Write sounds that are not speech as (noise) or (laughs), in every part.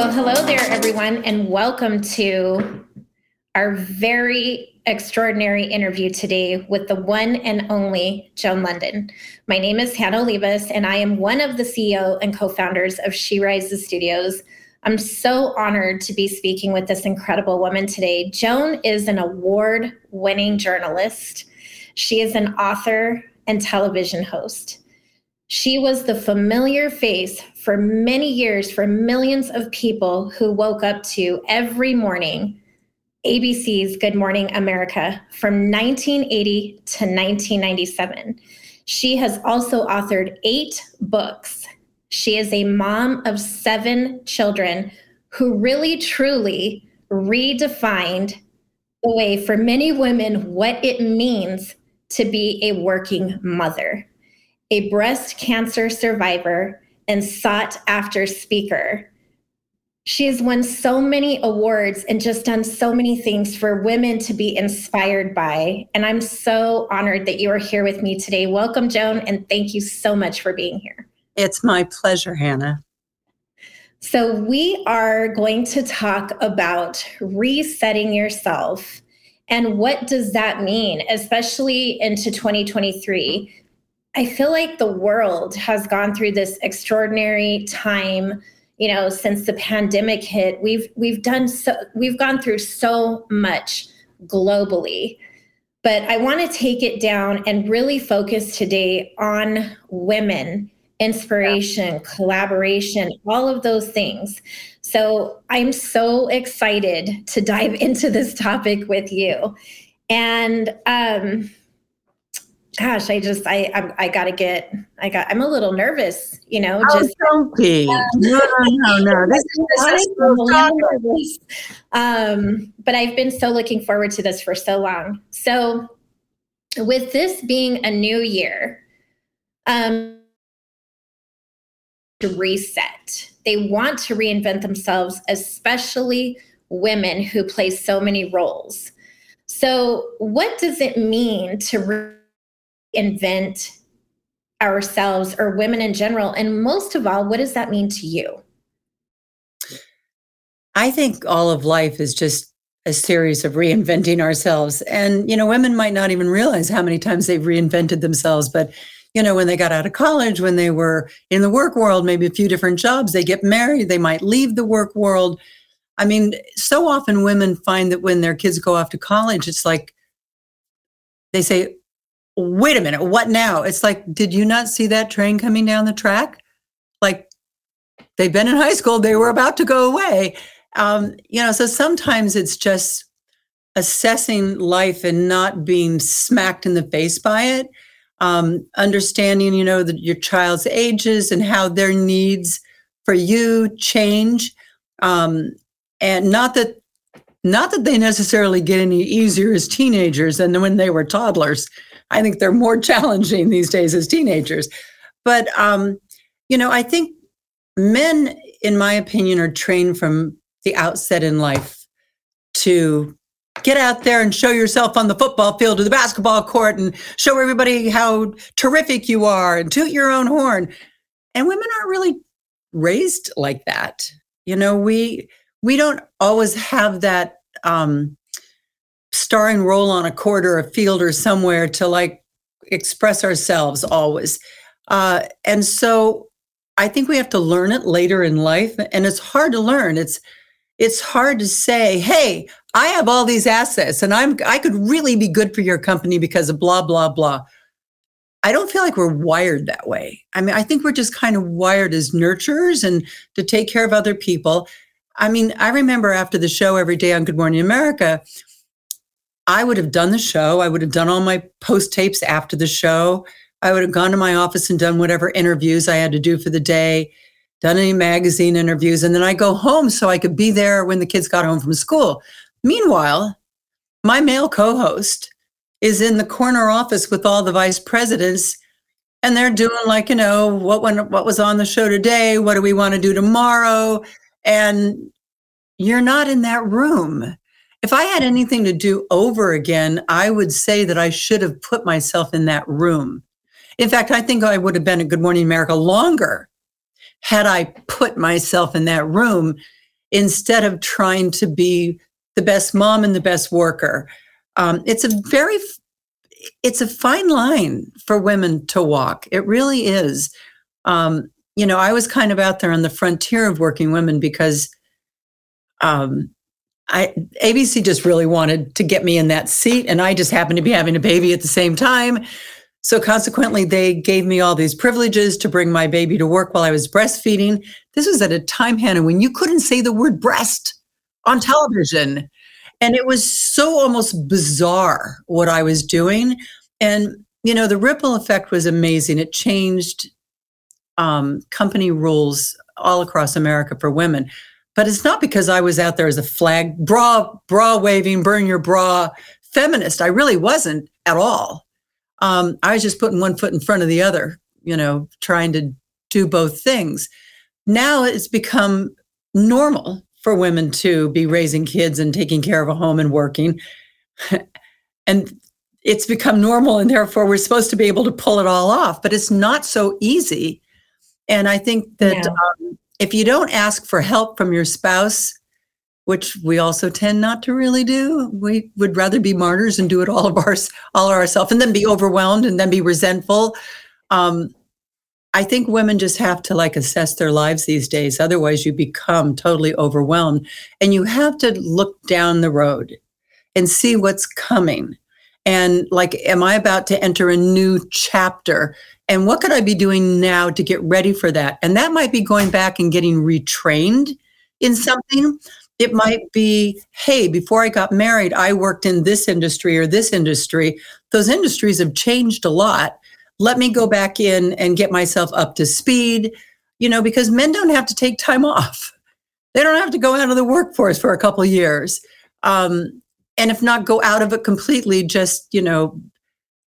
Well, hello there, everyone, and welcome to our very extraordinary interview today with the one and only Joan Lunden. My name is Hannah Olivas, and I am one of the CEO and co founders of She Rises Studios. I'm so honored to be speaking with this incredible woman today. Joan is an award winning journalist, she is an author and television host. She was the familiar face for many years for millions of people who woke up to every morning ABC's Good Morning America from 1980 to 1997. She has also authored eight books. She is a mom of seven children who really truly redefined the way for many women what it means to be a working mother a breast cancer survivor and sought after speaker. She has won so many awards and just done so many things for women to be inspired by. And I'm so honored that you are here with me today. Welcome, Joan, and thank you so much for being here. It's my pleasure, Hannah. So, we are going to talk about resetting yourself and what does that mean, especially into 2023 I feel like the world has gone through this extraordinary time, you know, since the pandemic hit. We've we've done so we've gone through so much globally. But I want to take it down and really focus today on women, inspiration, yeah. collaboration, all of those things. So I'm so excited to dive (laughs) into this topic with you. And um, gosh, I just I I, I got to get I got I'm a little nervous, you know. Oh, just don't be. Um, no, no, no, This, (laughs) this is so um, but I've been so looking forward to this for so long. So, with this being a new year, um, to reset. They want to reinvent themselves, especially women who play so many roles. So, what does it mean to re- invent ourselves or women in general? And most of all, what does that mean to you? I think all of life is just a series of reinventing ourselves. And, you know, women might not even realize how many times they've reinvented themselves. But, you know, when they got out of college, when they were in the work world, maybe a few different jobs, they get married, they might leave the work world. I mean, so often women find that when their kids go off to college, it's like they say, wait a minute, what now? It's like, did you not see that train coming down the track? Like, they've been in high school, they were about to go away. Um, you know, so sometimes it's just assessing life and not being smacked in the face by it. Um, understanding, you know, that your child's ages and how their needs for you change. Um, and not that not that they necessarily get any easier as teenagers than when they were toddlers. I think they're more (laughs) challenging these days as teenagers. But, um, you know, I think men, in my opinion, are trained from the outset in life to get out there and show yourself on the football field or the basketball court and show everybody how terrific you are and toot your own horn. And women aren't really raised like that. You know, we we don't always have that um, starring role on a court or a field or somewhere to like express ourselves always. Uh, and so I think we have to learn it later in life. And it's hard to learn. It's it's hard to say, hey, I have all these assets and I'm I could really be good for your company because of blah, blah, blah. I don't feel like we're wired that way. I mean, I think we're just kind of wired as nurturers and to take care of other people. I mean, I remember after the show every day on Good Morning America, I would have done the show. I would have done all my post tapes after the show. I would have gone to my office and done whatever interviews I had to do for the day, done any magazine interviews, and then I go home so I could be there when the kids got home from school. Meanwhile, my male co-host is in the corner office with all the vice presidents and they're doing like you know what went, what was on the show today what do we want to do tomorrow and you're not in that room if I had anything to do over again, I would say that I should have put myself in that room. In fact, I think I would have been at Good Morning America longer had I put myself in that room instead of trying to be the best mom and the best worker. Um, it's a very it's a fine line for women to walk. It really is. Um, you know, I was kind of out there on the frontier of working women because um, I ABC just really wanted to get me in that seat, and I just happened to be having a baby at the same time. So consequently, they gave me all these privileges to bring my baby to work while I was breastfeeding. This was at a time, Hannah, when you couldn't say the word breast on television. And it was so almost bizarre what I was doing. And, you know, the ripple effect was amazing. It changed um, company rules all across America for women. But it's not because I was out there as a flag, bra, bra waving, burn your bra feminist. I really wasn't at all. Um, I was just putting one foot in front of the other, you know, trying to do both things. Now it's become normal for women to be raising kids and taking care of a home and working. (laughs) and it's become normal, and therefore we're supposed to be able to pull it all off, but it's not so easy. And I think that yeah. um, if you don't ask for help from your spouse, which we also tend not to really do, we would rather be martyrs and do it all of our all ourselves, and then be overwhelmed and then be resentful. Um, I think women just have to like assess their lives these days. Otherwise, you become totally overwhelmed. And you have to look down the road and see what's coming. And like, am I about to enter a new chapter? And what could I be doing now to get ready for that? And that might be going back and getting retrained in something. It might be, hey, before I got married, I worked in this industry or this industry. Those industries have changed a lot let me go back in and get myself up to speed, you know, because men don't have to take time off. They don't have to go out of the workforce for a couple years. Um, and if not go out of it completely, just, you know,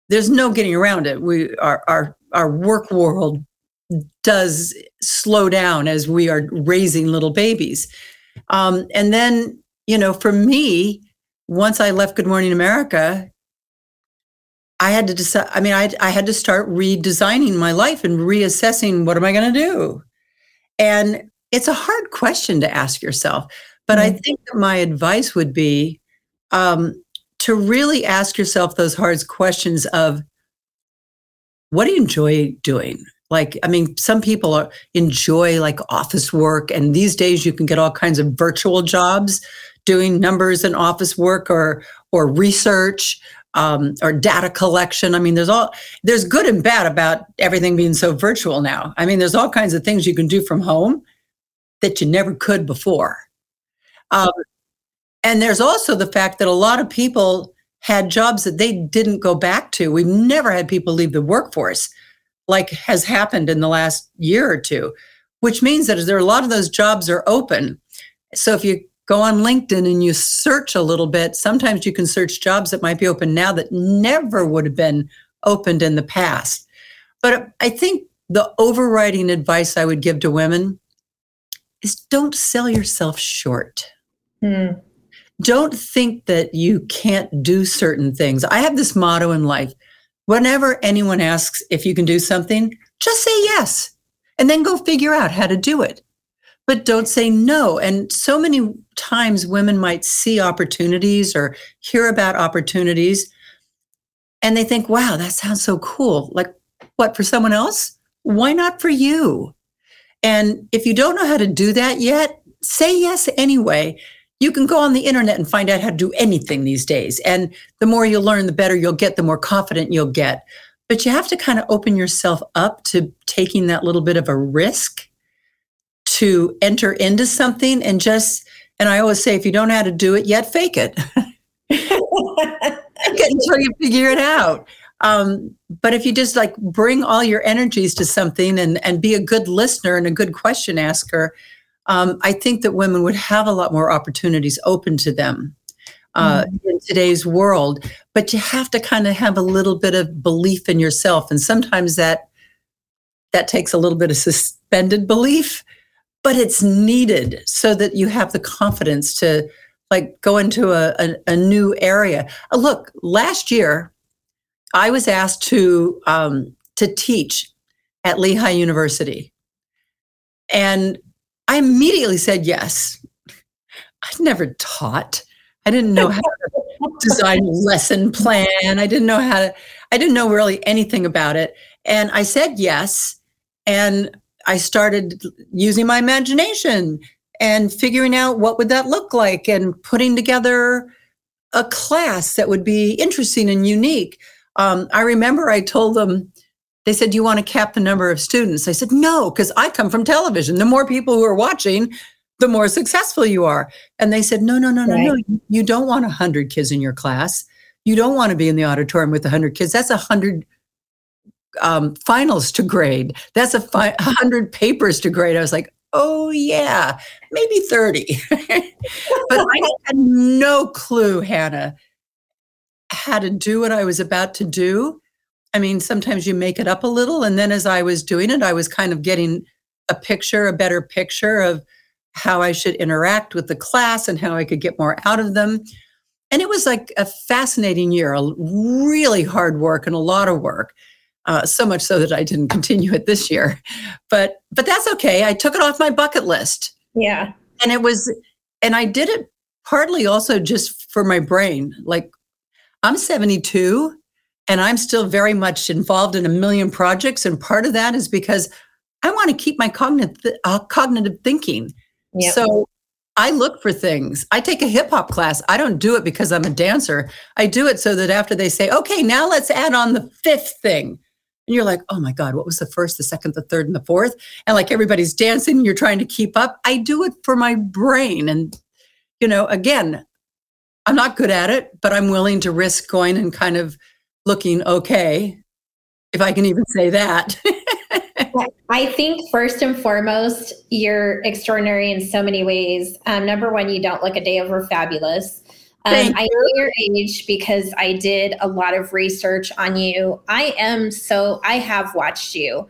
there's no getting around it. We our our our work world does slow down as we are raising little babies. Um, and then, you know, for me, once I left Good Morning America, I had to decide. I mean, I, I had to start redesigning my life and reassessing what am I going to do? And it's a hard question to ask yourself. But mm-hmm. I think that my advice would be um, to really ask yourself those hard questions of what do you enjoy doing? Like, I mean, some people are, enjoy like office work, and these days you can get all kinds of virtual jobs doing numbers and office work or or research um, or data collection. I mean, there's all there's good and bad about everything being so virtual now. I mean, there's all kinds of things you can do from home that you never could before. Um, and there's also the fact that a lot of people had jobs that they didn't go back to. We've never had people leave the workforce like has happened in the last year or two, which means that there are a lot of those jobs are open. So if you go on LinkedIn and you search a little bit, sometimes you can search jobs that might be open now that never would have been opened in the past. But I think the overriding advice I would give to women is don't sell yourself short. Hmm. Don't think that you can't do certain things. I have this motto in life whenever anyone asks if you can do something, just say yes and then go figure out how to do it but don't say no. And so many times women might see opportunities or hear about opportunities and they think, wow, that sounds so cool. Like, what, for someone else? Why not for you? And if you don't know how to do that yet, say yes anyway. You can go on the internet and find out how to do anything these days. And the more you learn, the better you'll get, the more confident you'll get. But you have to kind of open yourself up to taking that little bit of a risk to enter into something and just and I always say if you don't know how to do it yet, fake it. (laughs) until you figure it out. Um, but if you just like bring all your energies to something and and be a good listener and a good question asker, um, I think that women would have a lot more opportunities open to them uh, mm. in today's world. But you have to kind of have a little bit of belief in yourself, and sometimes that that takes a little bit of suspended belief but it's needed so that you have the confidence to like go into a, a, a new area. Uh, look, last year I was asked to um, to teach at Lehigh University, and I immediately said yes. I'd never taught. I didn't know how to design a lesson plan. I didn't know how to, I didn't know really anything about it. And I said yes. And I started using my imagination and figuring out what would that look like and putting together a class that would be interesting and unique. Um, I remember I told them, they said, Do you want to cap the number of students? I said, No, because I come from television. The more people who are watching, the more successful you are. And they said, No, no, no, right. no, no. You don't want 100 kids in your class. You don't want to be in the auditorium with 100 kids. That's 100 um, finals to grade. That's a fi- 100 papers to grade. I was like, Oh, yeah, maybe 30. (laughs) but I had no clue, Hannah, how to do what I was about to do. I mean, sometimes you make it up a little. And then as I was doing it, I was kind of getting a picture, a better picture of how I should interact with the class and how I could get more out of them. And it was like a fascinating year, a really hard work and a lot of work. Uh, so much so that I didn't (laughs) continue it this year, but but that's okay. I took it off my bucket list. Yeah, and it was, and I did it partly also just for my brain. Like I'm 72, and I'm still very much involved in a million projects. And part of that is because I want to keep my cognitive, uh, cognitive thinking. Yep. So I look for things. I take a hip hop class. I don't do it because I'm a dancer. I do it so that after they say, okay, now let's add on the fifth thing. And you're like, oh my God, what was the first, the second, the third, and the fourth? And like everybody's dancing, you're trying to keep up. I do it for my brain. And, you know, again, I'm not good at it, but I'm willing to risk going and kind of looking okay, if I can even say that. (laughs) I think first and foremost, you're extraordinary in so many ways. Um, number one, you don't look a day over fabulous. Um, I know your age because I did a lot of research on you. I am so, I have watched you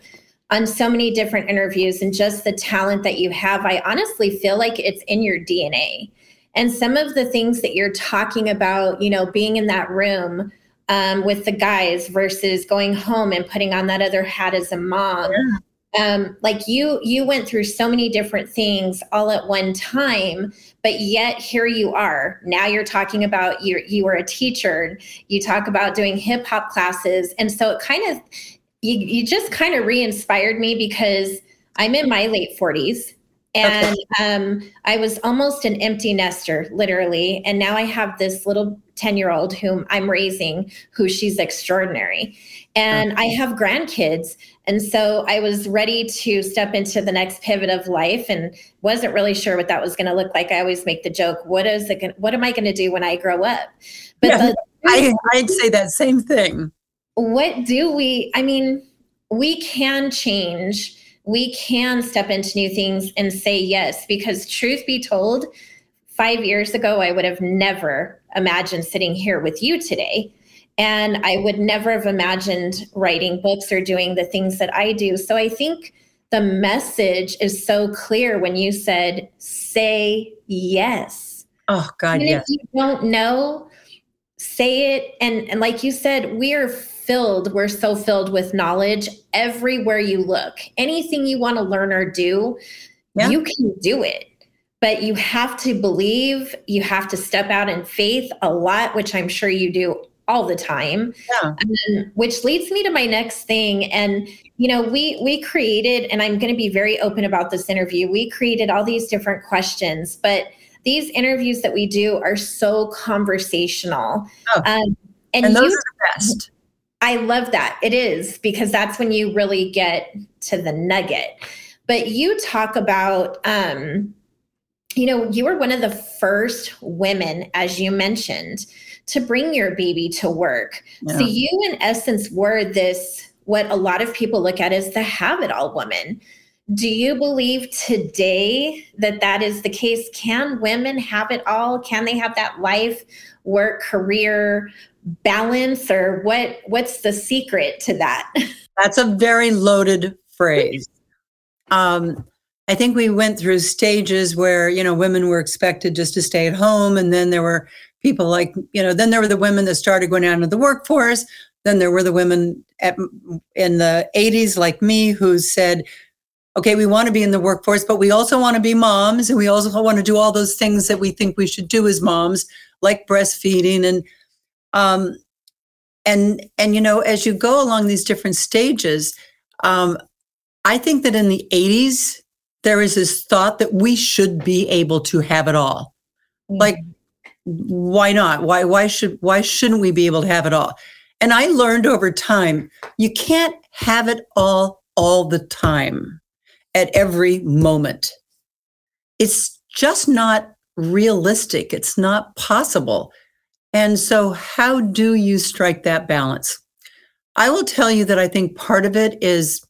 on so many different interviews and just the talent that you have. I honestly feel like it's in your DNA. And some of the things that you're talking about, you know, being in that room, um, with the guys versus going home and putting on that other hat as a mom. Yeah. Um, like you, you went through so many different things all at one time, but yet here you are. Now you're talking about you. You were a teacher. You talk about doing hip hop classes, and so it kind of, you, you just kind of re-inspired me because I'm in my late 40s and um, I was almost an empty nester, literally. And now I have this little 10 year old whom I'm raising, who she's extraordinary. And. I have grandkids. And so I was ready to step into the next pivot of life and wasn't really sure what that was going to look like. I always make the joke, what is it? Gonna, what am I going to do when I grow up? But yeah, the, (laughs) I, I'd say that same thing. What do we, I mean, we can change we can step into new things and say yes because truth be told 5 years ago I would have never imagined sitting here with you today and I would never have imagined writing books or doing the things that I do so I think the message is so clear when you said say yes oh god Even yes. if you don't know say it and and like you said we are filled, we're so filled with knowledge everywhere you look. Anything you want to learn or do, yeah. you can do it. But you have to believe, you have to step out in faith a lot, which I'm sure you do all the time. Yeah. Um, which leads me to my next thing. And you know, we we created, and I'm going to be very open about this interview. We created all these different questions, but these interviews that we do are so conversational. Oh. Um, and, and those you, are the best. I love that. It is because that's when you really get to the nugget. But you talk about, um, you know, you were one of the first women, as you mentioned, to bring your baby to work. Yeah. So you, in essence, were this what a lot of people look at as the have it all woman. Do you believe today that that is the case? Can women have it all? Can they have that life, work, career, balance or what what's the secret to that (laughs) that's a very loaded phrase um, i think we went through stages where you know women were expected just to stay at home and then there were people like you know then there were the women that started going out into the workforce. Then there were the women at, in the 80s like me who said okay, we want to be in the workforce, but we also want to be moms and we also want to do all those things that we think we should do as moms, like breastfeeding and um and and you know, as you go along these different stages, um, I think that in the 80s, there is this thought that we should be able to have it all. Mm-hmm. Like, why not? Why why should why shouldn't we be able to have it all? And I learned over time, you can't have it all all the time at every moment. It's just not realistic. It's not possible. And so, how do you strike that balance? I will tell you that I think part of it is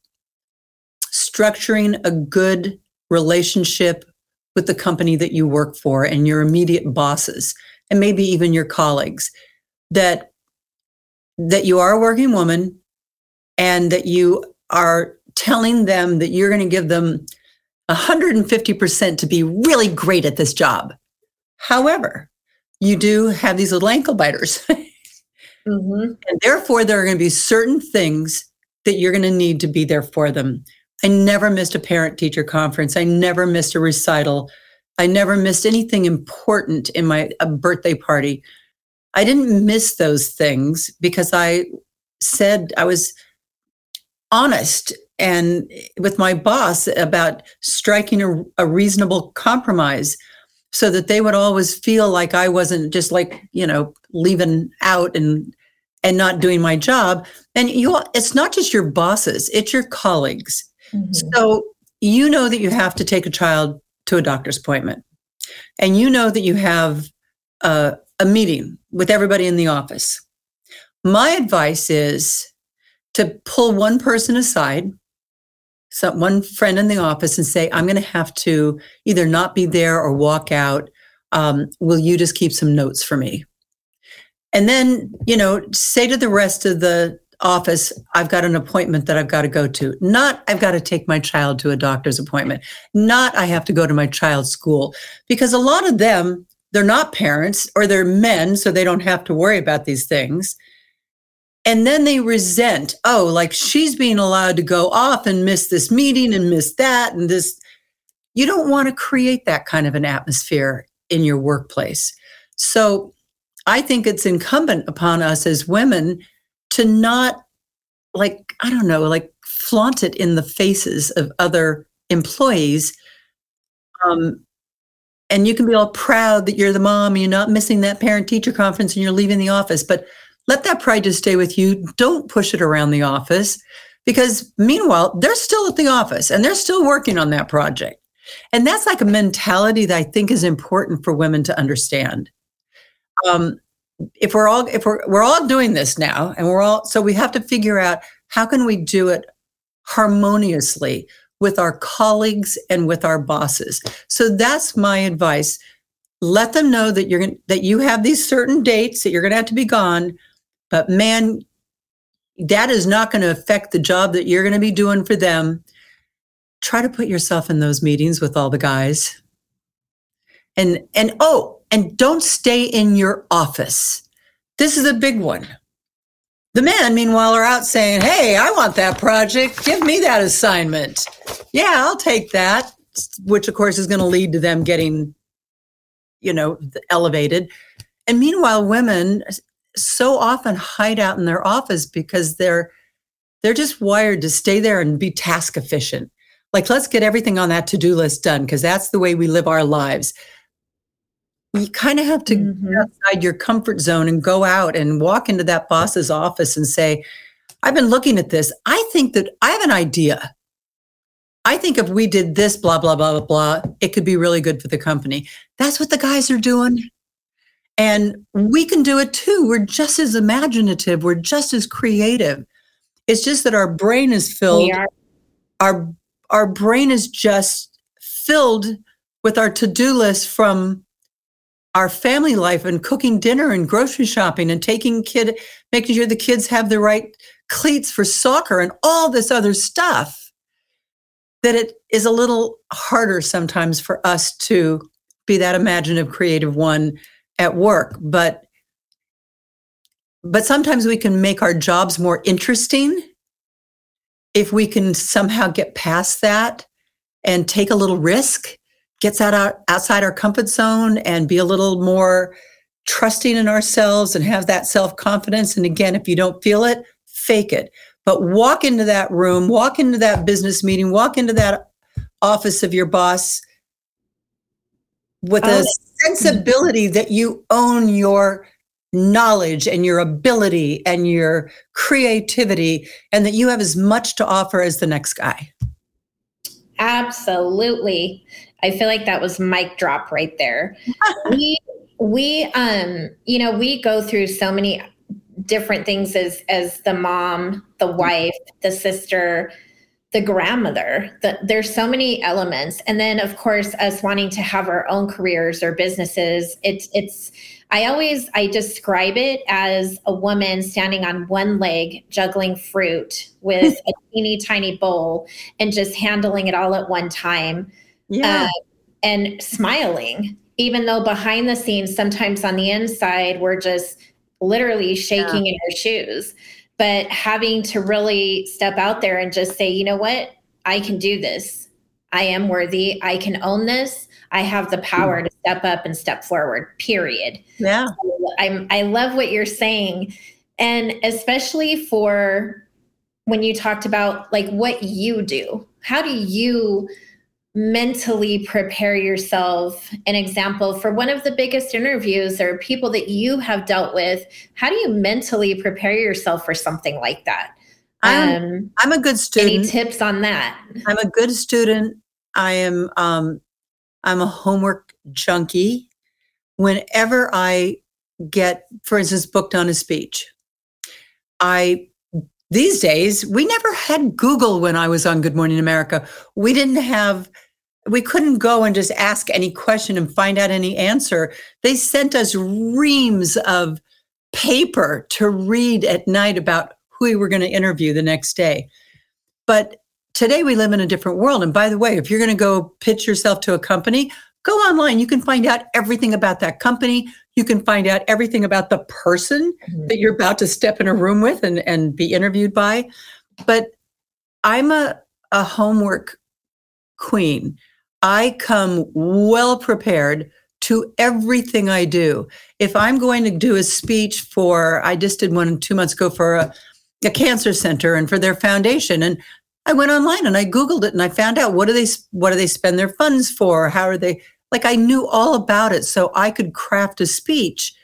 structuring a good relationship with the company that you work for and your immediate bosses and maybe even your colleagues that that you are a working woman and that you are telling them that you're going to give them 150% to be really great at this job. However, you do have these little ankle biters. (laughs) mm-hmm. And therefore, there are going to be certain things that you're going to need to be there for them. I never missed a parent teacher conference. I never missed a recital. I never missed anything important in my birthday party. I didn't miss those things because I said I was honest and with my boss about striking a, a, reasonable compromise so that they would always feel like I wasn't just like, you know, leaving out and and not doing my job. And you it's not just your bosses, it's your colleagues. Mm-hmm. So you know that you have to take a child to a doctor's appointment. And you know that you have a, a meeting with everybody in the office. My advice is to pull one person aside, some, one friend in the office, and say, I'm going to have to either not be there or walk out. Um, will you just keep some notes for me? And then, you know, say to the rest of the office, I've got an appointment that I've got to go to. Not I've got to take my child to a doctor's appointment. Not I have to go to my child's school. Because a lot of them, they're not parents or they're men, so they don't have to worry about these things. And then they resent, oh, like she's being allowed to go off and miss this meeting and miss that and this. You don't want to create that kind of an atmosphere in your workplace. So I think it's incumbent upon us as women to not, like, I don't know, like flaunt it in the faces of other employees. Um, and you can be all proud that you're the mom, you're not missing that parent teacher conference and you're leaving the office. But let that pride just stay with you. Don't push it around the office because meanwhile, they're still at the office and they're still working on that project. And that's like a mentality that I think is important for women to understand. Um, if we're all if we're we're all doing this now and we're all so we have to figure out how can we do it harmoniously with our colleagues and with our bosses. So that's my advice. Let them know that you're going that you have these certain dates that you're going to have to be gone, but man, that is not going to affect the job that you're going to be doing for them. Try to put yourself in those meetings with all the guys. And and oh, and don't stay in your office. This is a big one. The men, meanwhile, are out saying, Hey, I want that project. Give me that assignment. Yeah, I'll take that, which of course is going to lead to them getting, you know, elevated. And meanwhile, women so often hide out in their office because they're they're just wired to stay there and be task efficient. Like let's get everything on that to-do list done because that's the way we live our lives. You kind of have to mm-hmm. get outside your comfort zone and go out and walk into that boss's office and say, I've been looking at this. I think that I have an idea. I think if we did this, blah, blah, blah, blah, blah, it could be really good for the company. That's what the guys are doing. And we can do it too. We're just as imaginative, we're just as creative. It's just that our brain is filled. Our our brain is just filled with our to-do list from our family life and cooking dinner and grocery shopping and taking kid making sure the kids have the right cleats for soccer and all this other stuff that it is a little harder sometimes for us to be that imaginative creative one at work, but but sometimes we can make our jobs more interesting if we can somehow get past that and take a little risk, gets out, out outside our comfort zone and be a little more trusting in ourselves and have that self confidence. And again, if you don't feel it, fake it. But walk into that room, walk into that business meeting, walk into that office of your boss with a sensibility that you own your knowledge and your ability and your creativity and that you have as much to offer as the next guy. Absolutely. I feel like that was mic drop right there. (laughs) we we um you know, we go through so many different things as as the mom, the wife, the sister, the grandmother. The, there's so many elements, and then of course us wanting to have our own careers or businesses. It's it's. I always I describe it as a woman standing on one leg juggling fruit with (laughs) a teeny tiny bowl and just handling it all at one time. Yeah. Uh, and smiling, even though behind the scenes, sometimes on the inside, we're just literally shaking yeah. in our shoes. But having to really step out there and just say, you know what, I can do this. I am worthy. I can own this. I have the power to step up and step forward. Period. Yeah. So I'm I love what you're saying. And especially for when you talked about like what you do. How do you mentally prepare yourself. An example for one of the biggest interviews or people that you have dealt with how do you mentally prepare yourself for something like that? I'm, um, I'm a good student. any tips on that? I'm a good student. I am um, i'm a homework junkie. Whenever i get for instance booked on a speech i these days we never had google when i was on good morning america. We didn't have we couldn't go and just ask any question and find out any answer. They sent us reams of paper to read at night about who we were going to interview the next day. But today we live in a different world. And by the way, if you're going to go pitch yourself to a company, go online. You can find out everything about that company. You can find out everything about the person mm-hmm. that you're about to step in a room with and, and be interviewed by. But I'm a, a homework queen. I come well prepared to everything I do. If I'm going to do a speech for, I just did one two months ago for a, a cancer center and for their foundation, and I went online and I Googled it and I found out what do they what do they spend their funds for? How are they like I knew all about it, so I could craft a speech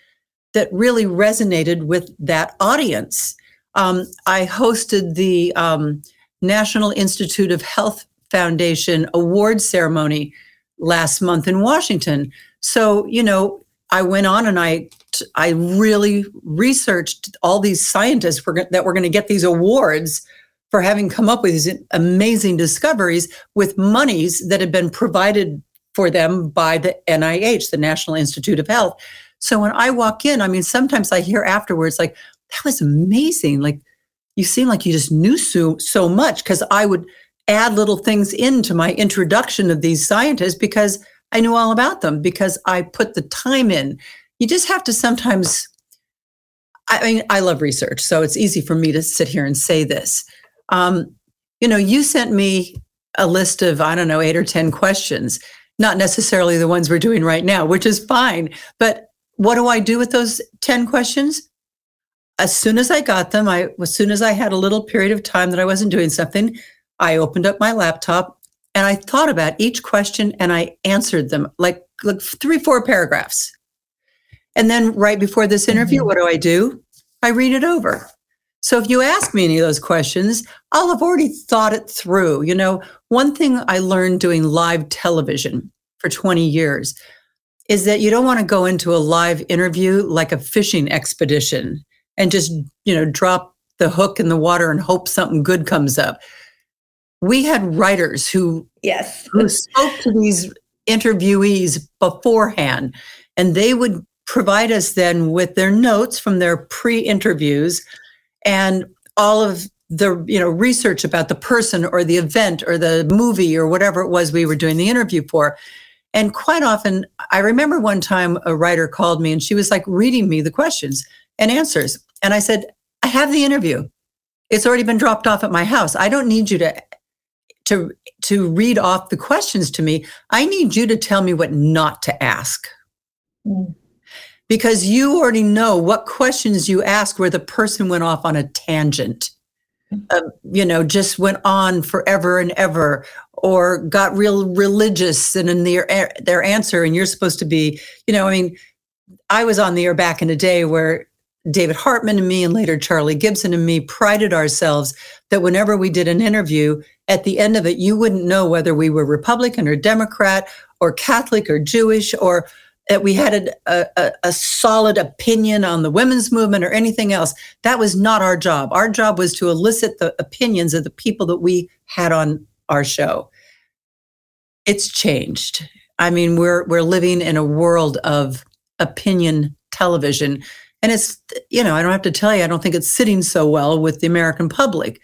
that really resonated with that audience. Um, I hosted the um, National Institute of Health Foundation award ceremony last month in Washington. So, you know, I went on and I I really researched all these scientists that were going to get these awards for having come up with these amazing discoveries with monies that had been provided for them by the NIH, the National Institute of Health. So when I walk in, I mean, sometimes I hear afterwards, like, that was amazing. Like, you seem like you just knew so, so much because I would add little things into my introduction of these scientists because I knew all about them because I put the time in. You just have to sometimes I mean, I love research, so it's easy for me to sit here and say this. Um, you know, you sent me a list of, I don't know, eight or 10 questions, not necessarily the ones we're doing right now, which is fine. But what do I do with those 10 questions? As soon as I got them, I as soon as I had a little period of time that I wasn't doing something, I opened up my laptop and I thought about each question and I answered them like, like three, four paragraphs. And then right before this interview, mm-hmm. what do I do? I read it over. So if you ask me any of those questions, I'll have already thought it through. You know, one thing I learned doing live television for 20 years is that you don't want to go into a live interview like a fishing expedition and just, you know, drop the hook in the water and hope something good comes up we had writers who yes. who spoke to these interviewees beforehand and they would provide us then with their notes from their pre-interviews and all of the you know research about the person or the event or the movie or whatever it was we were doing the interview for. And quite often i remember one time a writer called me and she was like reading me the questions and answers. And i said i have the interview. It's already been dropped off at my house. I don't need you to to to read off the questions to me, I need you to tell me what not to ask. Mm. Because you already know what questions you ask where the person went off on a tangent. Uh, you know, just went on forever and ever, or got real religious and in their their answer, and you're supposed to be, you know, I mean, I was on the air back in a day where David Hartman and me, and later Charlie Gibson and me, prided ourselves that whenever we did an interview, at the end of it, you wouldn't know whether we were Republican or Democrat or Catholic or Jewish or that we had a, a, a, solid opinion on the women's movement or anything else. That was not our job. Our job was to elicit the opinions of the people that we had on our show. It's changed. I mean, we're we're living in a world of opinion television and it's you know i don't have to tell you i don't think it's sitting so well with the american public.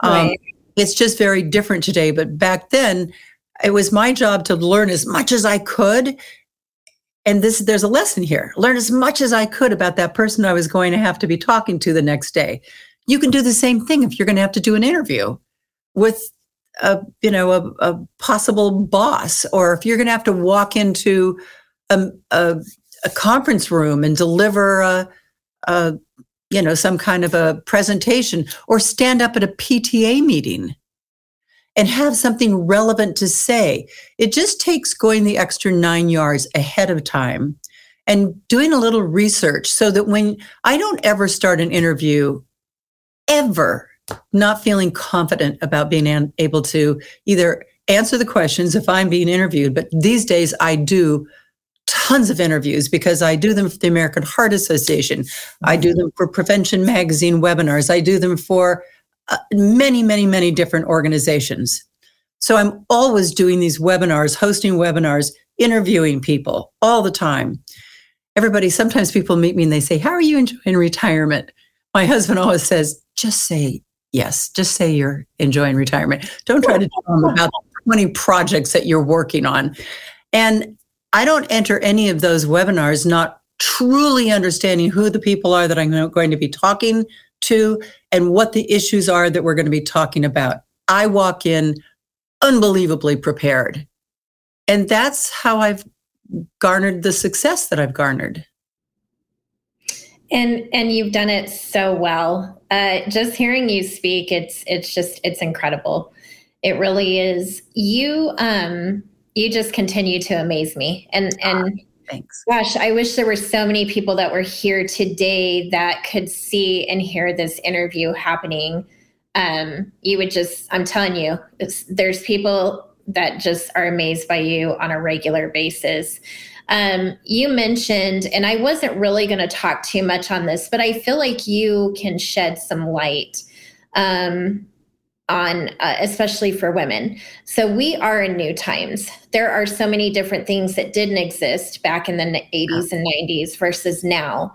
Um, right. um, it's just very different today but back then it was my job to learn as much as i could. And this there's a lesson here. Learn as much as i could about that person i was going to have to be talking to the next day. You can do the same thing if you're going to have to do an interview with a you know a, a possible boss or if you're going to have to walk into a, a a conference room and deliver a, a you know some kind of a presentation or stand up at a PTA meeting and have something relevant to say. It just takes going the extra 9 yards ahead of time and doing a little research so that when I don't ever start an interview ever not feeling confident about being able to either answer the questions if I'm being interviewed, but these days I do tons of interviews because I do them for the American Heart Association. I do them for Prevention Magazine webinars. I do them for uh, many, many, many different organizations. So I'm always doing these webinars, hosting webinars, interviewing people all the time. Everybody, sometimes people meet me and they say, How are you enjoying retirement? My husband always says, Just say yes, just say you're enjoying retirement. Don't try to tell them about 20 projects that you're working on. And I don't enter any of those webinars not truly understanding who the people are that I'm going to be talking to and what the issues are that we're going to be talking about. I walk in unbelievably prepared. And that's how I've garnered the success that I've garnered. And and you've done it so well. Uh, just hearing you speak, it's it's just it's incredible. It really is. You um you just continue to amaze me. And and thanks. Gosh, I wish there were so many people that were here today that could see and hear this interview happening. Um, you would just, I'm telling you, there's people that just are amazed by you on a regular basis. Um, you mentioned, and I wasn't really going to talk too much on this, but I feel like you can shed some light. Um, on uh, especially for women. So we are in new times. There are so many different things that didn't exist back in the 80s and 90s versus now.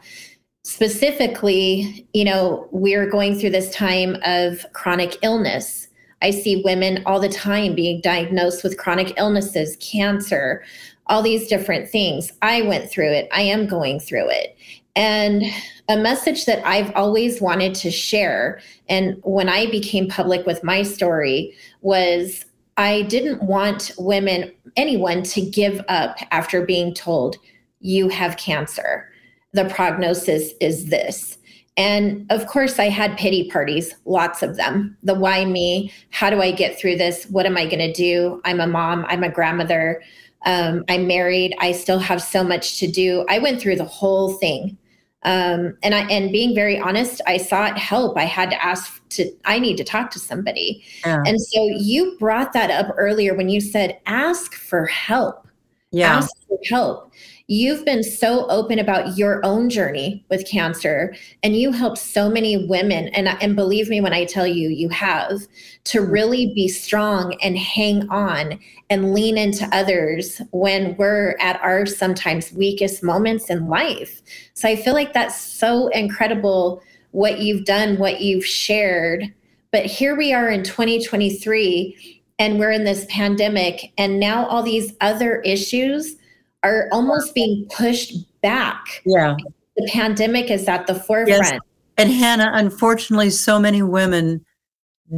Specifically, you know, we're going through this time of chronic illness. I see women all the time being diagnosed with chronic illnesses, cancer, all these different things. I went through it. I am going through it. And a message that I've always wanted to share, and when I became public with my story, was I didn't want women, anyone, to give up after being told, you have cancer. The prognosis is this. And of course, I had pity parties, lots of them. The why me? How do I get through this? What am I going to do? I'm a mom, I'm a grandmother, um, I'm married, I still have so much to do. I went through the whole thing um, and I and being very honest, I sought help. I had to ask to. I need to talk to somebody. Yeah. And so you brought that up earlier when you said ask for help. Yeah. Ask for help. You've been so open about your own journey with cancer, and you help so many women. And, and believe me when I tell you, you have to mm. really be strong and hang on and lean into others when we're at our sometimes weakest moments in life. So I feel like that's so incredible what you've done, what you've shared. But here we are in 2023, and we're in this pandemic, and now all these other issues are almost being pushed back. Yeah. The pandemic is at the forefront. Yes. And Hannah, unfortunately, so many women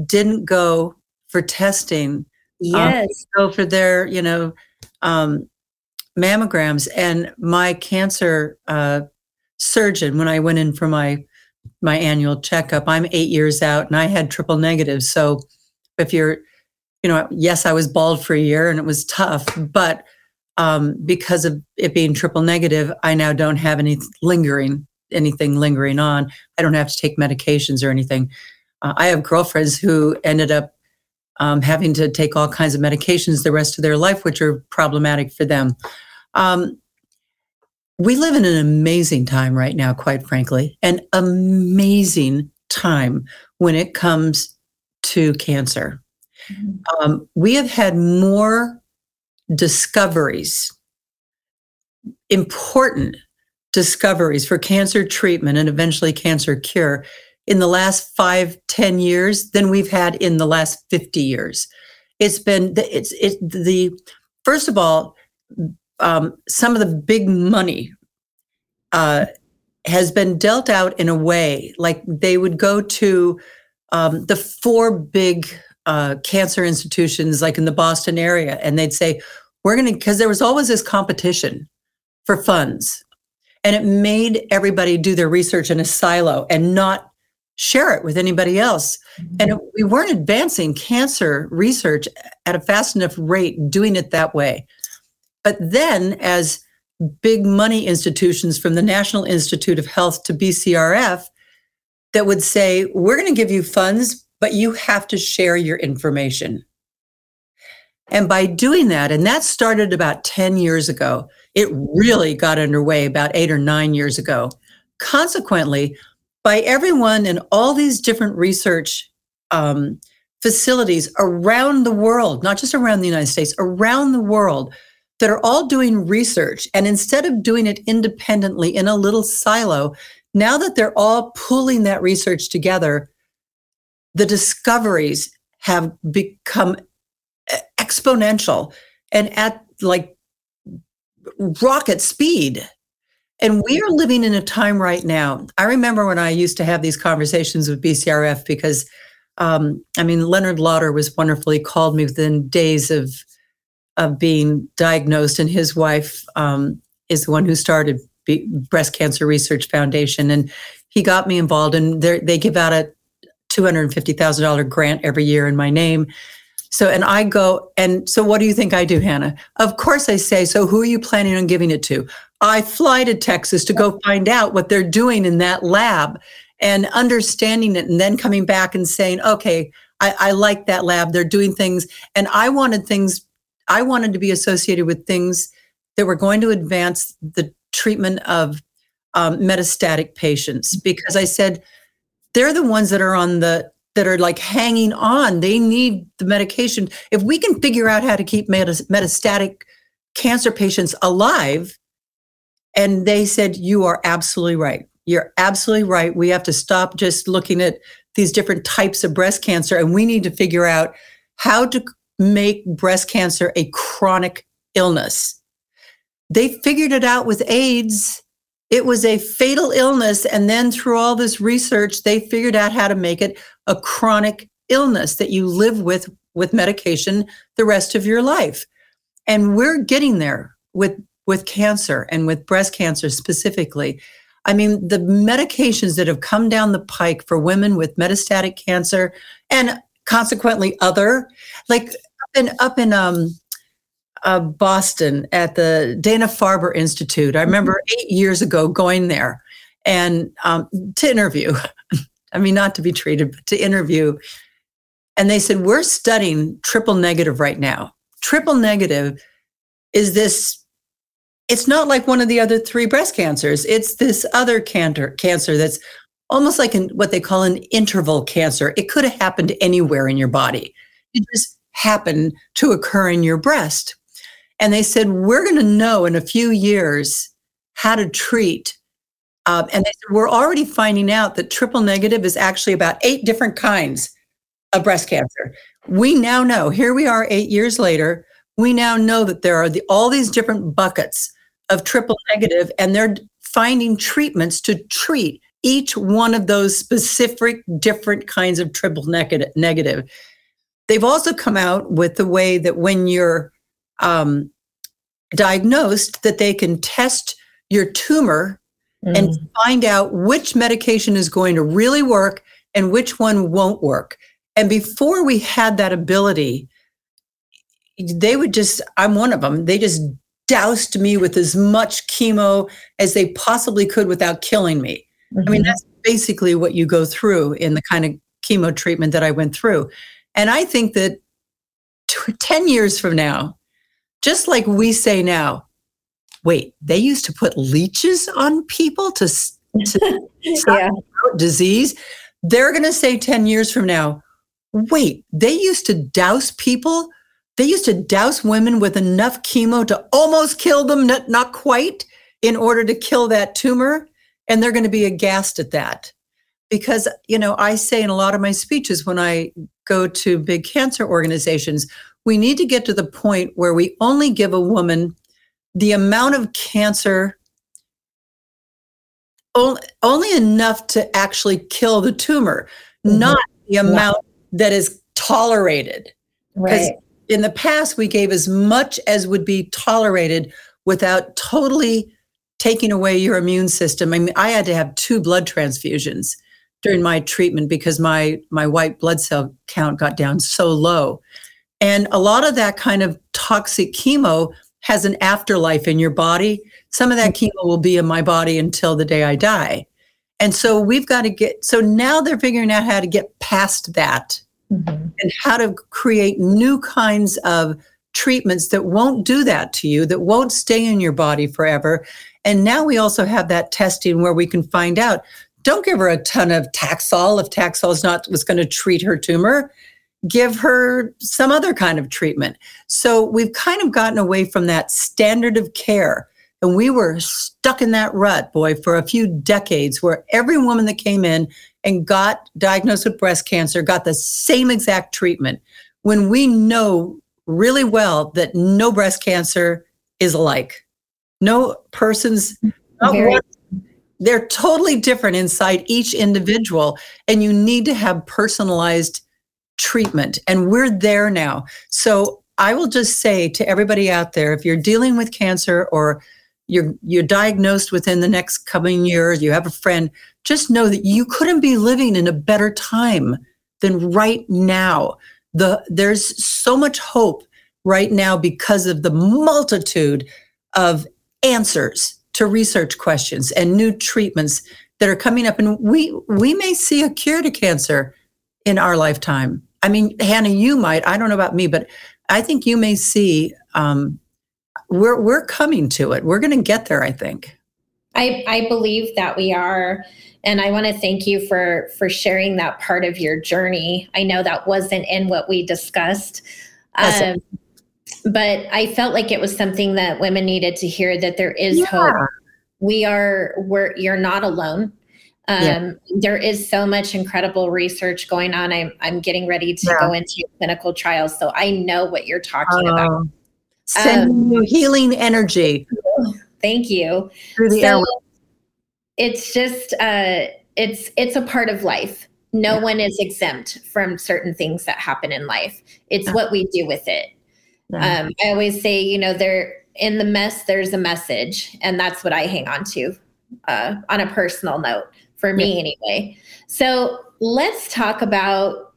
didn't go for testing Yes. Um, go for their, you know, um, mammograms. And my cancer uh, surgeon, when I went in for my my annual checkup, I'm eight years out, and I had triple negatives. So if you're, you know, yes, I was bald for a year, and it was tough, but um, because of it being triple negative, I now don't have any lingering anything lingering on. I don't have to take medications or anything. Uh, I have girlfriends who ended up um, having to take all kinds of medications the rest of their life, which are problematic for them. Um, we live in an amazing time right now, quite frankly, an amazing time when it comes to cancer. Mm-hmm. Um, we have had more discoveries, important discoveries for cancer treatment and eventually cancer cure in the last five, ten years than we've had in the last 50 years. It's been, it's, it, the, first of all, um, some of the big money uh, has been dealt out in a way like they would go to um, the four big uh, cancer institutions, like in the Boston area, and they'd say, We're going to, because there was always this competition for funds. And it made everybody do their research in a silo and not share it with anybody else. And we weren't advancing cancer research at a fast enough rate doing it that way. But then, as big money institutions from the National Institute of Health to BCRF that would say, we're going to give you funds, but you have to share your information. And by doing that, and that started about 10 years ago, it really got underway about eight or nine years ago. Consequently, by everyone in all these different research um, facilities around the world, not just around the United States, around the world, that are all doing research. And instead of doing it independently in a little silo, now that they're all pulling that research together, the discoveries have become exponential and at like rocket speed. And we are living in a time right now. I remember when I used to have these conversations with BCRF because, um, I mean, Leonard Lauder was wonderfully called me within days of of being diagnosed, and his wife um, is the one who started B- Breast Cancer Research Foundation, and he got me involved. And they give out a two hundred and fifty thousand dollar grant every year in my name. So, and I go, and so what do you think I do, Hannah? Of course, I say, so who are you planning on giving it to? I fly to Texas to go find out what they're doing in that lab and understanding it, and then coming back and saying, okay, I, I like that lab. They're doing things, and I wanted things I wanted to be associated with things that were going to advance the treatment of um, metastatic patients because I said they're the ones that are on the that are like hanging on. They need the medication. If we can figure out how to keep metastatic cancer patients alive, and they said, You are absolutely right. You're absolutely right. We have to stop just looking at these different types of breast cancer, and we need to figure out how to make breast cancer a chronic illness. They figured it out with AIDS. It was a fatal illness. And then through all this research, they figured out how to make it a chronic illness that you live with with medication the rest of your life. And we're getting there with, with cancer and with breast cancer specifically. I mean, the medications that have come down the pike for women with metastatic cancer and consequently other, like in up in um, uh, Boston at the Dana Farber Institute. I remember mm-hmm. eight years ago going there and um, to interview. (laughs) I mean, not to be treated, but to interview. And they said, We're studying triple negative right now. Triple negative is this, it's not like one of the other three breast cancers. It's this other cancer, cancer that's almost like an, what they call an interval cancer. It could have happened anywhere in your body. It just happened to occur in your breast. And they said, We're going to know in a few years how to treat. Um, and said, We're already finding out that triple negative is actually about eight different kinds of breast cancer. We now know, here we are eight years later, we now know that there are the, all these different buckets of triple negative, and they're finding treatments to treat each one of those specific different kinds of triple negative. they've also come out with the way that when you're um, diagnosed, that they can test your tumor mm. and find out which medication is going to really work and which one won't work. And before we had that ability, they would just, I'm one of them, they just doused me with as much chemo as they possibly could without killing me. Mm-hmm. I mean, mm-hmm. that's basically what you go through in the kind of chemo treatment that I went through. And I think that t- 10 years from now, just like we say now, wait, they used to put leeches on people to, to (laughs) yeah. disease. They're going to say 10 years from now, wait, they used to douse people. They used to douse women with enough chemo to almost kill them, not, not quite, in order to kill that tumor. And they're going to be aghast at that. Because, you know, I say in a lot of my speeches when I go to big cancer organizations, we need to get to the point where we only give a woman the amount of cancer only, enough to actually kill the tumor, mm-hmm. not the amount yeah. that is tolerated. Right. In the past, we gave as much as would be tolerated without totally taking away your immune system. I mean, I had to have two blood transfusions during my treatment because my my white blood cell count got down so low. And a lot of that kind of toxic chemo has an afterlife in your body. Some of that mm-hmm. chemo will be in my body until the day I die. And so we've got to get, so now they're figuring out how to get past that mm-hmm. and how to create new kinds of treatments that won't do that to you, that won't stay in your body forever. And now we also have that testing where we can find out don't give her a ton of Taxol if Taxol is not what's going to treat her tumor give her some other kind of treatment. So we've kind of gotten away from that standard of care. And we were stuck in that rut, boy, for a few decades where every woman that came in and got diagnosed with breast cancer got the same exact treatment when we know really well that no breast cancer is alike. No person's, one, they're totally different inside each individual. And you need to have personalized treatment. And we're there now. So I will just say to everybody out there if you're dealing with cancer or you're you're diagnosed within the next coming years, you have a friend, just know that you couldn't be living in a better time than right now. The there's so much hope right now because of the multitude of answers to research questions and new treatments that are coming up and we we may see a cure to cancer in our lifetime I mean, Hannah, you might. I don't know about me, but I think you may see. Um, we're we're coming to it. We're going to get there. I think. I I believe that we are, and I want to thank you for for sharing that part of your journey. I know that wasn't in what we discussed. Um, but I felt like it was something that women needed to hear that there is yeah. hope. We are we're you're not alone. Um, yeah. There is so much incredible research going on. I'm, I'm getting ready to yeah. go into clinical trials, so I know what you're talking uh, about. Send um, you healing energy. Thank you. Through the so It's just uh, it's it's a part of life. No yeah. one is exempt from certain things that happen in life. It's what we do with it. Um, I always say, you know, there in the mess, there's a message, and that's what I hang on to uh, on a personal note for me yeah. anyway. So let's talk about,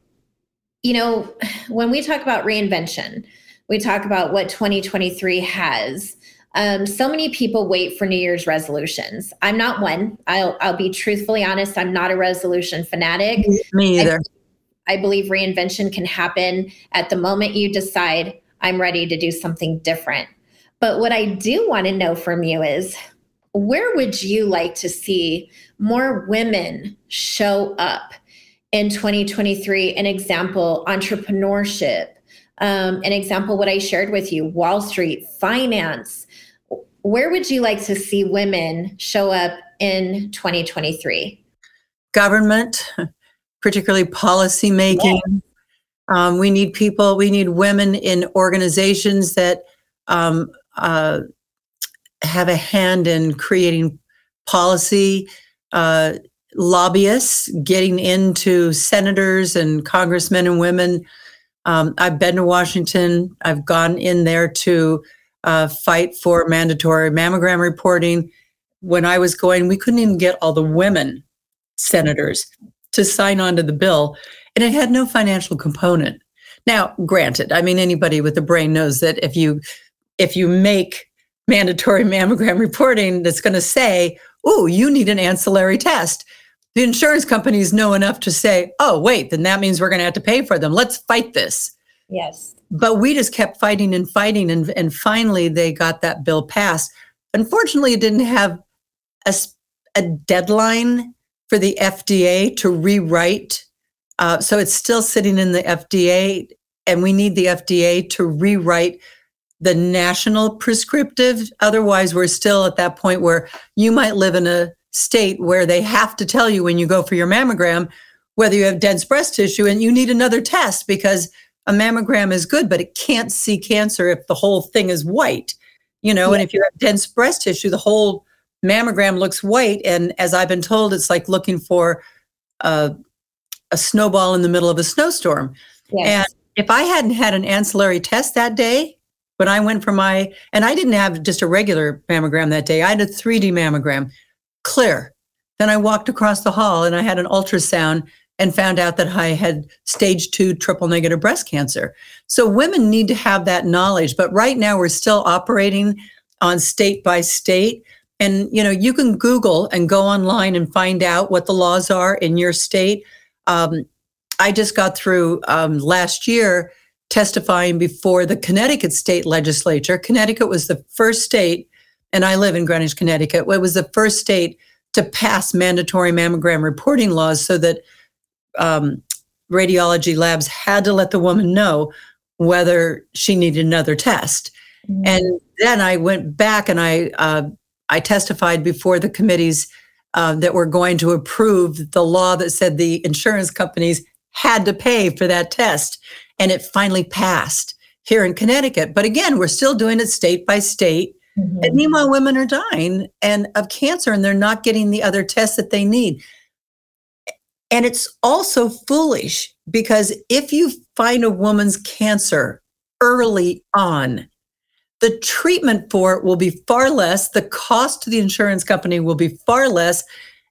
you know, when we talk about reinvention, we talk about what 2023 has. Um, so many people wait for New Year's resolutions. I'm not one. I'll I'll be truthfully honest. I'm not a resolution fanatic. Me either. I, I believe reinvention can happen at the moment you decide I'm ready to do something different. But what I do want to know from you is where would you like to see more women show up in 2023? An example, entrepreneurship. Um, an example, what I shared with you, Wall Street, finance. Where would you like to see women show up in 2023? Government, particularly policy making. Yeah. Um, we need people, we need women in organizations that um, uh, have a hand in creating policy, uh, lobbyists getting into senators and congressmen and women. Um, I've been to Washington. I've gone in there to uh, fight for mandatory mammogram reporting. When I was going, we couldn't even get all the women senators to sign on to the bill, and it had no financial component. Now, granted, I mean anybody with a brain knows that if you if you make mandatory mammogram reporting that's going to say, "Oh, you need an ancillary test." The insurance companies know enough to say, "Oh, wait, then that means we're going to have to pay for them. Let's fight this." Yes. But we just kept fighting and fighting and and finally they got that bill passed. Unfortunately, it didn't have a a deadline for the FDA to rewrite uh, so it's still sitting in the FDA, and we need the FDA to rewrite the national prescriptive. Otherwise, we're still at that point where you might live in a state where they have to tell you when you go for your mammogram whether you have dense breast tissue and you need another test because a mammogram is good, but it can't see cancer if the whole thing is white. You know, yeah. and if you have dense breast tissue, the whole mammogram looks white. And as I've been told, it's like looking for a a snowball in the middle of a snowstorm. Yes. And if I hadn't had an ancillary test that day, when I went for my, and I didn't have just a regular mammogram that day, I had a 3D mammogram, clear. Then I walked across the hall and I had an ultrasound and found out that I had stage two triple negative breast cancer. So women need to have that knowledge. But right now we're still operating on state by state. And you know, you can Google and go online and find out what the laws are in your state. Um, I just got through um, last year testifying before the Connecticut state legislature. Connecticut was the first state, and I live in Greenwich, Connecticut. It was the first state to pass mandatory mammogram reporting laws so that um, radiology labs had to let the woman know whether she needed another test. Mm-hmm. And then I went back and I uh, I testified before the committees uh, that were going to approve the law that said the insurance companies had to pay for that test. And it finally passed here in Connecticut. But again, we're still doing it state by state. Mm-hmm. And meanwhile, women are dying and of cancer and they're not getting the other tests that they need. And it's also foolish because if you find a woman's cancer early on, the treatment for it will be far less. The cost to the insurance company will be far less.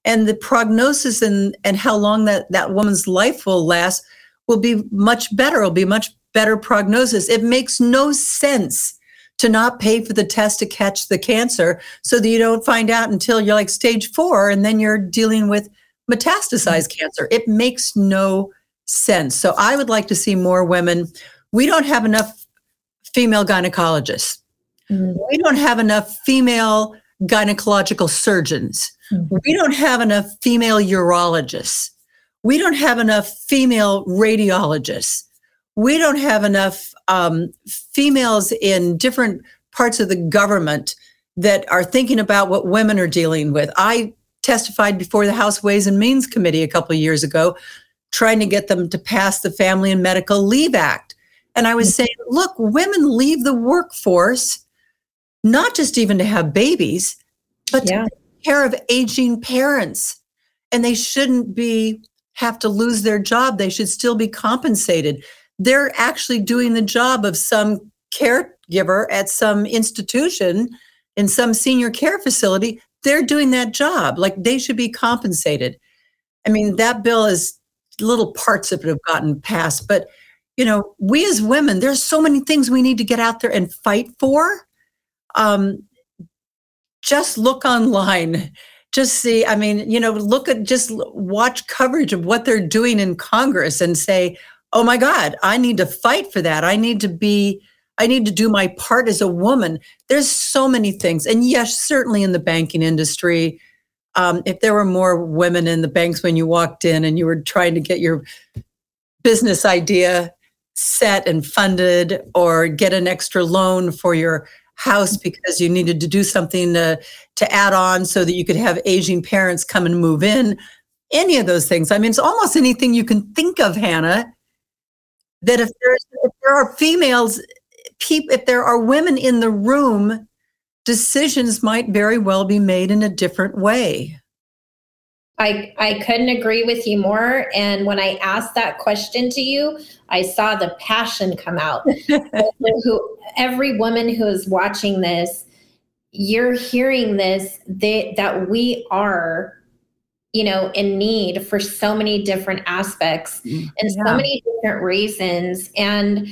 And the prognosis and, and how long that, that woman's life will last will be much better. It'll be much better prognosis. It makes no sense to not pay for the test to catch the cancer so that you don't find out until you're like stage four and then you're dealing with metastasized mm-hmm. cancer. It makes no sense. So I would like to see more women. We don't have enough female gynecologists. Mm-hmm. We don't have enough female gynecological surgeons. Mm-hmm. We don't have enough female urologists. We don't have enough female radiologists. We don't have enough um, females in different parts of the government that are thinking about what women are dealing with. I testified before the House Ways and Means Committee a couple of years ago, trying to get them to pass the Family and Medical Leave Act. And I was mm-hmm. saying, look, women leave the workforce not just even to have babies, but yeah. to take care of aging parents. And they shouldn't be have to lose their job. They should still be compensated. They're actually doing the job of some caregiver at some institution in some senior care facility. They're doing that job. Like they should be compensated. I mean, that bill is little parts of it have gotten passed, but you know, we as women, there's so many things we need to get out there and fight for um, just look online just see i mean you know look at just watch coverage of what they're doing in congress and say oh my god i need to fight for that. I need to be i need to do my part as a woman. There's so many things. And yes certainly in the banking industry um, if there were more women in the banks when you walked in and you were trying to get your business idea set and funded or get an extra loan for your house because you needed to do something to, to add on so that you could have aging parents come and move in. Any of those things. I mean, it's almost anything you can think of, Hannah. That if there's if there are females, people, if there are women in the room, decisions might very well be made in a different way. I, I couldn't agree with you more. And when I asked that question to you, I saw the passion come out. (laughs) who, every woman who is watching this, you're hearing this they, that we are you know in need for so many different aspects mm, and yeah. so many different reasons and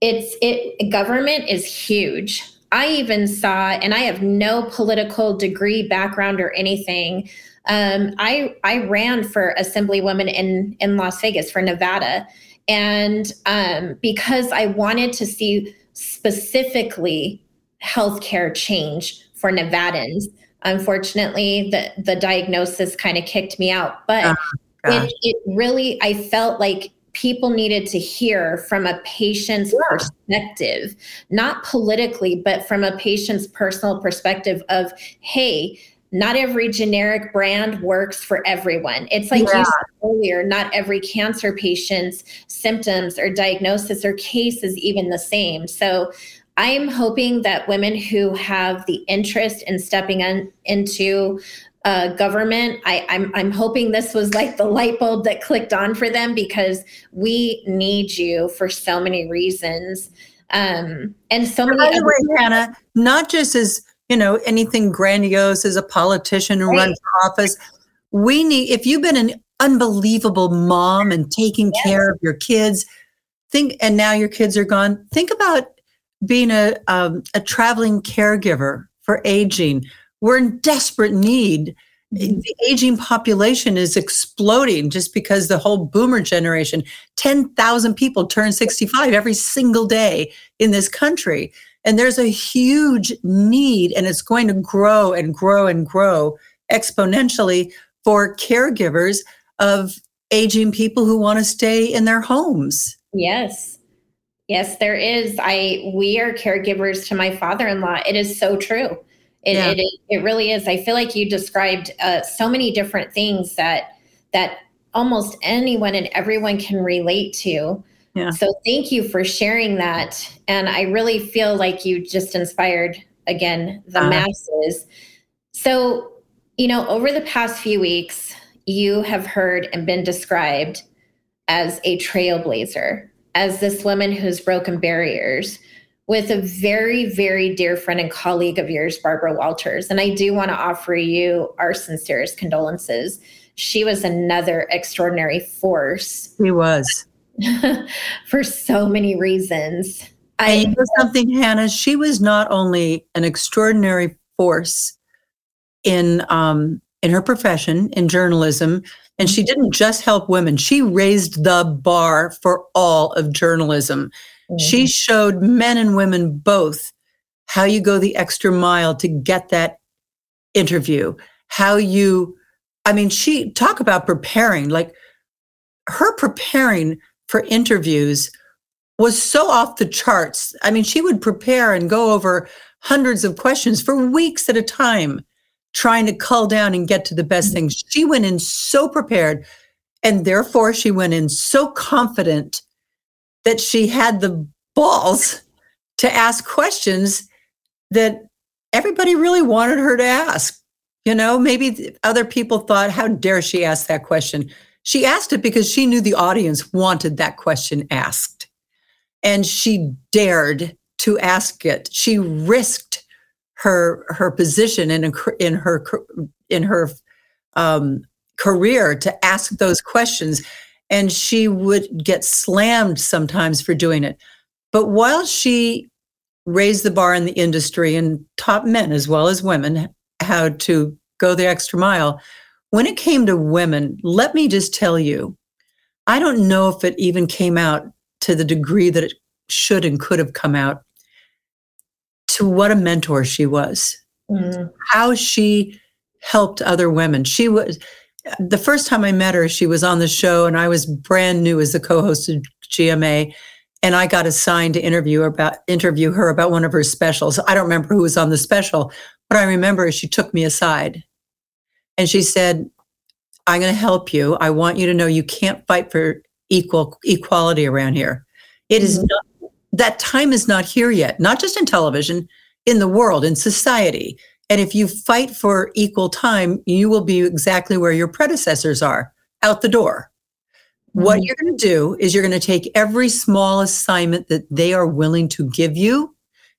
it's it government is huge i even saw and i have no political degree background or anything um, I I ran for assemblywoman in in Las Vegas for Nevada, and um, because I wanted to see specifically healthcare change for Nevadans. Unfortunately, the the diagnosis kind of kicked me out, but oh, it, it really I felt like people needed to hear from a patient's yeah. perspective, not politically, but from a patient's personal perspective of, hey, not every generic brand works for everyone. It's like yeah. you said earlier, not every cancer patient's symptoms or diagnosis or case is even the same. So I'm hoping that women who have the interest in stepping in, into uh, government, I, I'm, I'm hoping this was like the light bulb that clicked on for them because we need you for so many reasons. Um, and so many. By the way, Hannah, not just as you know, anything grandiose as a politician who right. runs for office. We need, if you've been an unbelievable mom and taking yes. care of your kids, think, and now your kids are gone, think about being a, um, a traveling caregiver for aging. We're in desperate need. Mm-hmm. The aging population is exploding just because the whole boomer generation, 10,000 people turn 65 every single day in this country. And there's a huge need, and it's going to grow and grow and grow exponentially for caregivers of aging people who want to stay in their homes. Yes. Yes, there is. I we are caregivers to my father-in-law. It is so true. It yeah. it, it, really is. I feel like you described uh, so many different things that that almost anyone and everyone can relate to. Yeah. So thank you for sharing that. And I really feel like you just inspired again the uh masses. So, you know, over the past few weeks, you have heard and been described as a trailblazer, as this woman who's broken barriers with a very, very dear friend and colleague of yours, Barbara Walters. And I do want to offer you our sincerest condolences. She was another extraordinary force. He was. (laughs) for so many reasons. I know something, Hannah. She was not only an extraordinary force in um, in her profession in journalism, and she didn't just help women. She raised the bar for all of journalism. Mm-hmm. She showed men and women both how you go the extra mile to get that interview. How you, I mean, she talk about preparing. Like her preparing for interviews was so off the charts. I mean, she would prepare and go over hundreds of questions for weeks at a time, trying to cull down and get to the best things. She went in so prepared, and therefore she went in so confident that she had the balls to ask questions that everybody really wanted her to ask. You know, maybe other people thought, how dare she ask that question? She asked it because she knew the audience wanted that question asked. And she dared to ask it. She risked her her position in in her in her um, career to ask those questions, and she would get slammed sometimes for doing it. But while she raised the bar in the industry and taught men as well as women how to go the extra mile, when it came to women, let me just tell you, I don't know if it even came out to the degree that it should and could have come out to what a mentor she was, mm. how she helped other women. She was the first time I met her, she was on the show, and I was brand new as the co-host of GMA, and I got assigned to interview about interview her about one of her specials. I don't remember who was on the special, but I remember she took me aside and she said, I'm going to help you. I want you to know you can't fight for equal equality around here. It is mm-hmm. not that time is not here yet, not just in television, in the world, in society. And if you fight for equal time, you will be exactly where your predecessors are out the door. Mm-hmm. What you're going to do is you're going to take every small assignment that they are willing to give you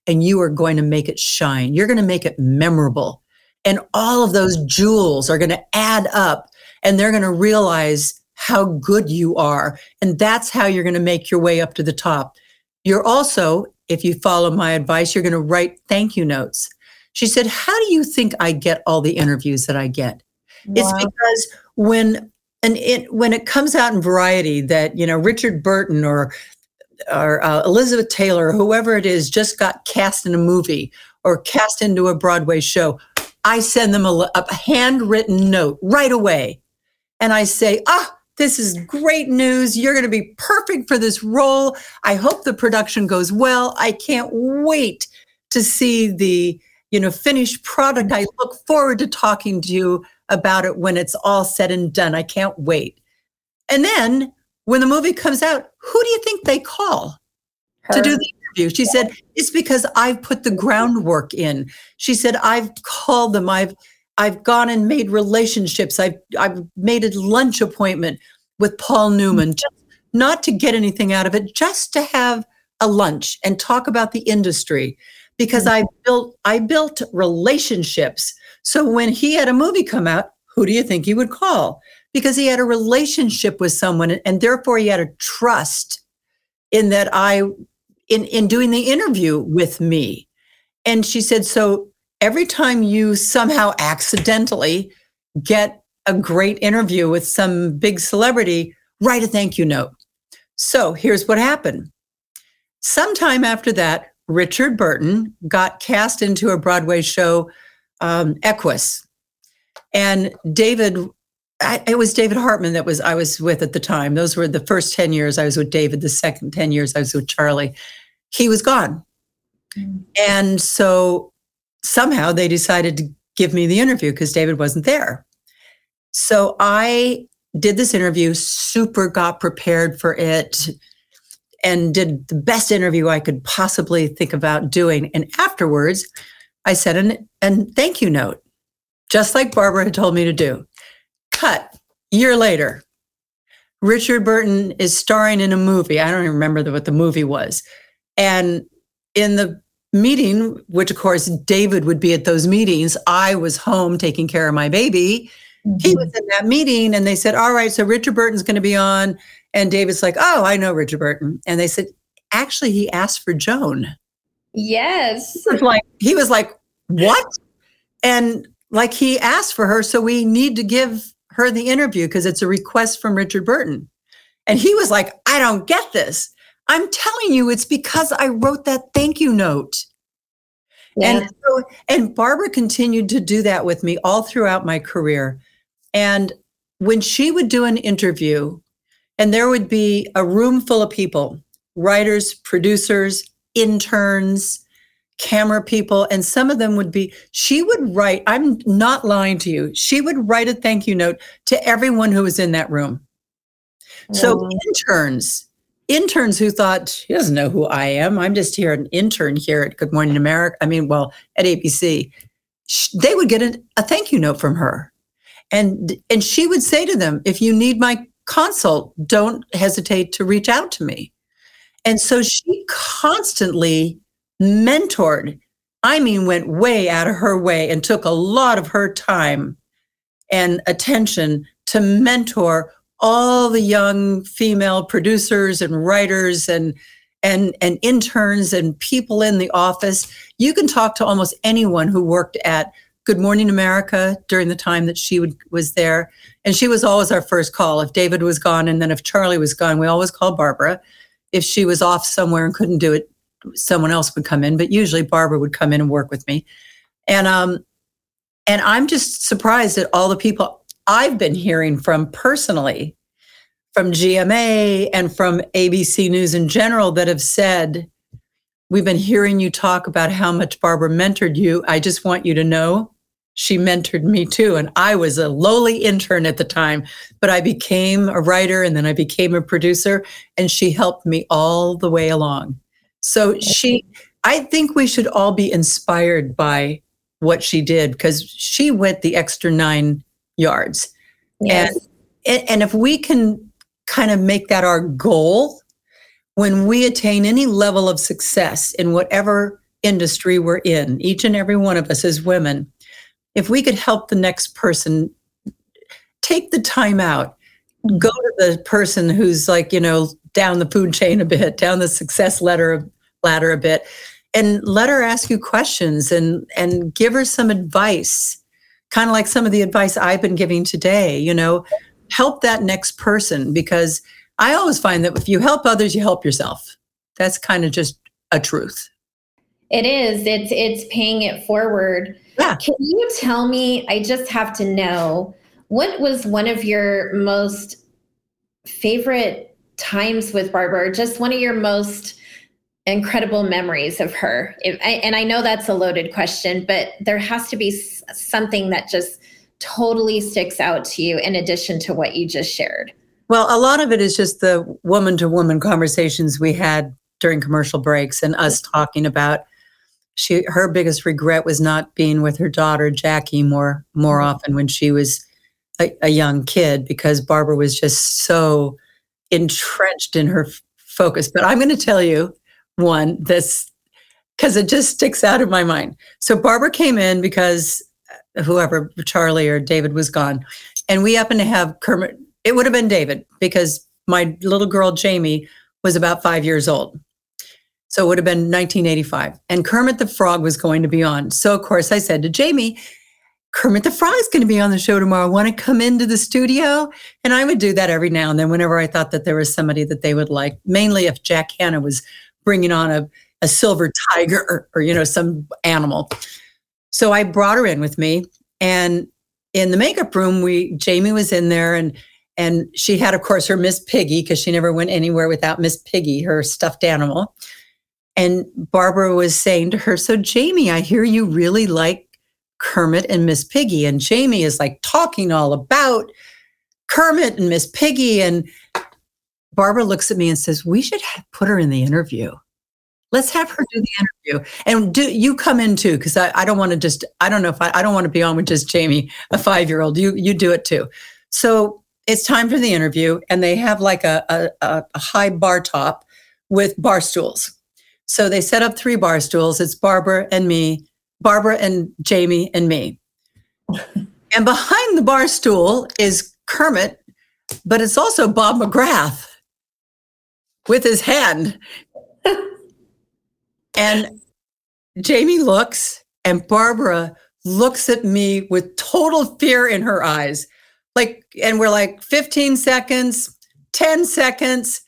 and you are going to make it shine. You're going to make it memorable. And all of those jewels are going to add up and they're going to realize how good you are. And that's how you're going to make your way up to the top. You're also, if you follow my advice, you're going to write thank you notes. She said, How do you think I get all the interviews that I get? Wow. It's because when and it when it comes out in variety that you know Richard Burton or or uh, Elizabeth Taylor or whoever it is just got cast in a movie or cast into a Broadway show, I send them a, a handwritten note right away, and I say, ah. This is great news. You're going to be perfect for this role. I hope the production goes well. I can't wait to see the you know, finished product. I look forward to talking to you about it when it's all said and done. I can't wait. And then when the movie comes out, who do you think they call Her. to do the interview? She said, It's because I've put the groundwork in. She said, I've called them, I've I've gone and made relationships. I've I've made a lunch appointment with Paul Newman, just not to get anything out of it, just to have a lunch and talk about the industry because mm-hmm. I built I built relationships. So when he had a movie come out, who do you think he would call? Because he had a relationship with someone and therefore he had a trust in that I in in doing the interview with me. And she said so every time you somehow accidentally get a great interview with some big celebrity, write a thank you note. So here's what happened. Sometime after that, Richard Burton got cast into a Broadway show, um, Equus, and David. I, it was David Hartman that was I was with at the time. Those were the first ten years I was with David. The second ten years I was with Charlie. He was gone, mm. and so somehow they decided to give me the interview because David wasn't there. So I did this interview, super got prepared for it and did the best interview I could possibly think about doing. And afterwards, I said an, an thank you note, just like Barbara had told me to do. Cut, year later, Richard Burton is starring in a movie. I don't even remember the, what the movie was. And in the meeting, which of course David would be at those meetings, I was home taking care of my baby. Mm-hmm. He was in that meeting and they said, All right, so Richard Burton's going to be on and David's like, oh, I know Richard Burton. And they said, actually, he asked for Joan. Yes. He was like, he was like what? And like he asked for her. So we need to give her the interview because it's a request from Richard Burton. And he was like, I don't get this. I'm telling you, it's because I wrote that thank you note. Yeah. And so, and Barbara continued to do that with me all throughout my career. And when she would do an interview, and there would be a room full of people writers, producers, interns, camera people, and some of them would be, she would write, I'm not lying to you, she would write a thank you note to everyone who was in that room. So interns, interns who thought, she doesn't know who I am. I'm just here, an intern here at Good Morning America. I mean, well, at ABC. They would get a, a thank you note from her. And, and she would say to them, if you need my consult, don't hesitate to reach out to me. And so she constantly mentored, I mean, went way out of her way and took a lot of her time and attention to mentor all the young female producers and writers and and and interns and people in the office. You can talk to almost anyone who worked at Good Morning America during the time that she would, was there. And she was always our first call. If David was gone and then if Charlie was gone, we always called Barbara. If she was off somewhere and couldn't do it, someone else would come in. But usually Barbara would come in and work with me. And um, and I'm just surprised at all the people I've been hearing from personally, from GMA and from ABC News in general that have said, We've been hearing you talk about how much Barbara mentored you. I just want you to know she mentored me too. And I was a lowly intern at the time, but I became a writer and then I became a producer, and she helped me all the way along. So she, I think we should all be inspired by what she did because she went the extra nine yards. Yes. And, and if we can kind of make that our goal, when we attain any level of success in whatever industry we're in, each and every one of us as women, if we could help the next person take the time out, go to the person who's like, you know, down the food chain a bit, down the success ladder ladder a bit, and let her ask you questions and and give her some advice kind of like some of the advice i've been giving today you know? Help that next person because i always find that if you help others you help yourself. That's kind of just a truth. It is. It's it's paying it forward. Yeah. can you tell me i just have to know what was one of your most favorite times with barbara just one of your most incredible memories of her? If, and I know that's a loaded question, but there has to be something that just totally sticks out to you in addition to what you just shared. Well, a lot of it is just the woman to woman conversations we had during commercial breaks and us talking about she her biggest regret was not being with her daughter Jackie more more mm-hmm. often when she was a, a young kid because Barbara was just so entrenched in her focus. But I'm going to tell you, one this because it just sticks out of my mind. So Barbara came in because uh, whoever Charlie or David was gone, and we happened to have Kermit. It would have been David because my little girl Jamie was about five years old. So it would have been 1985. And Kermit the Frog was going to be on. So, of course, I said to Jamie, Kermit the Frog is going to be on the show tomorrow. Want to come into the studio? And I would do that every now and then whenever I thought that there was somebody that they would like, mainly if Jack Hanna was bringing on a, a silver tiger or, or, you know, some animal. So I brought her in with me. And in the makeup room, we Jamie was in there and and she had, of course, her Miss Piggy, because she never went anywhere without Miss Piggy, her stuffed animal. And Barbara was saying to her, So, Jamie, I hear you really like Kermit and Miss Piggy. And Jamie is like talking all about Kermit and Miss Piggy. And Barbara looks at me and says, We should put her in the interview. Let's have her do the interview. And do you come in too? Because I, I don't want to just, I don't know if I, I don't want to be on with just Jamie, a five year old. You you do it too. So it's time for the interview, and they have like a, a, a high bar top with bar stools. So they set up three bar stools. It's Barbara and me, Barbara and Jamie and me. (laughs) and behind the bar stool is Kermit, but it's also Bob McGrath with his hand. (laughs) and Jamie looks, and Barbara looks at me with total fear in her eyes. Like, and we're like 15 seconds, 10 seconds.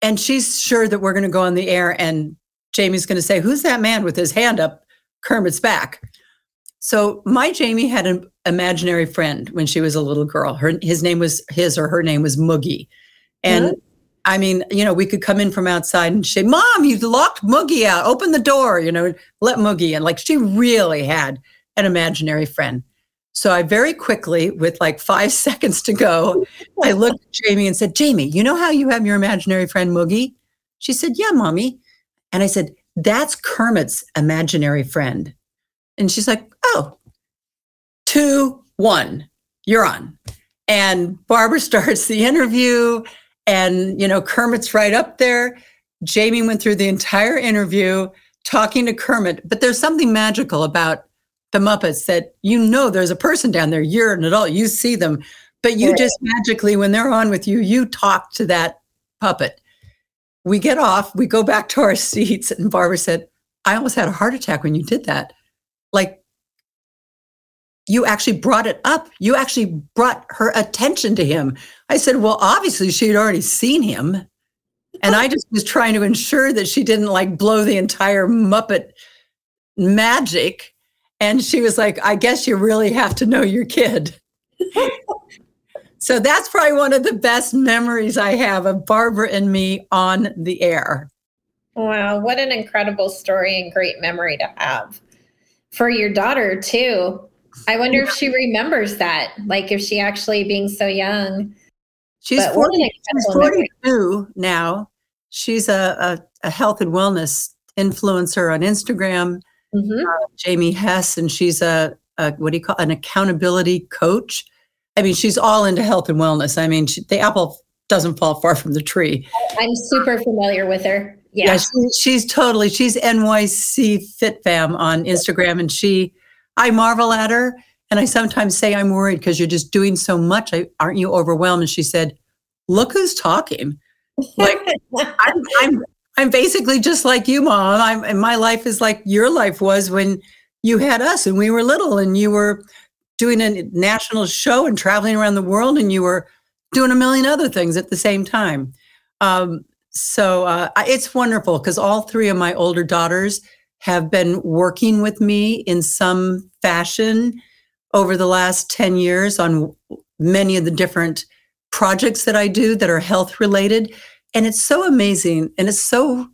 And she's sure that we're going to go on the air, and Jamie's going to say, Who's that man with his hand up Kermit's back? So my Jamie had an imaginary friend when she was a little girl. Her his name was his or her name was Moogie. And mm-hmm. I mean, you know, we could come in from outside and say, Mom, you locked Moogie out. Open the door, you know, let Moogie in. Like she really had an imaginary friend. So I very quickly, with like five (laughs) seconds to go, I looked at Jamie and said, Jamie, you know how you have your imaginary friend Moogie? She said, Yeah, mommy. And I said, That's Kermit's imaginary friend. And she's like, Oh, two, one, you're on. And Barbara (laughs) starts the interview. And, you know, Kermit's right up there. Jamie went through the entire interview talking to Kermit, but there's something magical about the Muppets that you know there's a person down there. You're an adult, you see them, but you right. just magically, when they're on with you, you talk to that puppet. We get off, we go back to our (laughs) seats, and Barbara said, I almost had a heart attack when you did that. Like you actually brought it up. You actually brought her attention to him. I said, Well, obviously she had already seen him. And I just was trying to ensure that she didn't like blow the entire Muppet magic. And she was like, I guess you really have to know your kid. (laughs) so that's probably one of the best memories I have of Barbara and me on the air. Wow, what an incredible story and great memory to have. For your daughter, too. I wonder if she remembers that, like if she actually being so young. She's, 40, she's 42 now. She's a, a, a, health and wellness influencer on Instagram. mm-hmm. uh, Jamie Hess, and she's a, a, what do you call an accountability coach. I mean, she's all into health and wellness. I mean, she, the apple doesn't fall far from the tree. I'm super familiar with her. Yeah, yeah she, she's totally. She's NYC Fit Fam on Instagram, and she, I marvel at her, and I sometimes say I'm worried because you're just doing so much. I, aren't you overwhelmed? And she said, "Look who's talking." Like (laughs) I'm, I'm, I'm basically just like you, mom. I'm, and my life is like your life was when you had us and we were little, and you were doing a national show and traveling around the world, and you were doing a million other things at the same time. Um, so uh, it's wonderful because all three of my older daughters have been working with me in some fashion over the last 10 years on many of the different projects that I do that are health related. And it's so amazing and it's so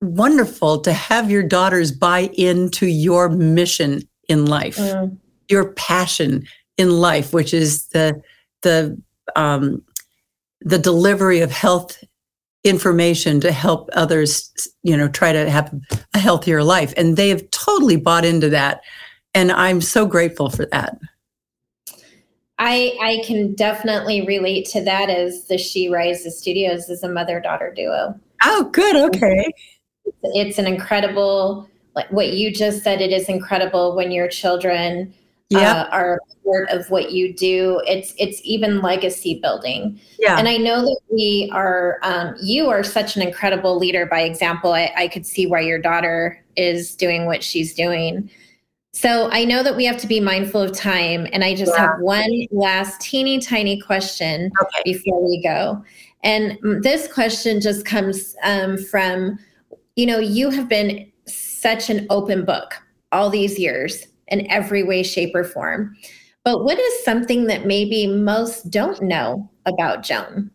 wonderful to have your daughters buy into your mission in life, mm. your passion in life, which is the the um, the delivery of health information to help others, you know, try to have a healthier life. And they have totally bought into that. And I'm so grateful for that. I I can definitely relate to that as the She Rises Studios is a mother daughter duo. Oh, good. Okay. It's an incredible, like what you just said. It is incredible when your children uh, are part of what you do. It's it's even legacy building. Yeah. And I know that we are. Um, you are such an incredible leader by example. I, I could see why your daughter is doing what she's doing. So I know that we have to be mindful of time, and I just yeah. have one last teeny tiny question okay. before we go. And this question just comes um, from, you know, you have been such an open book all these years in every way, shape, or form. But what is something that maybe most don't know about Joan?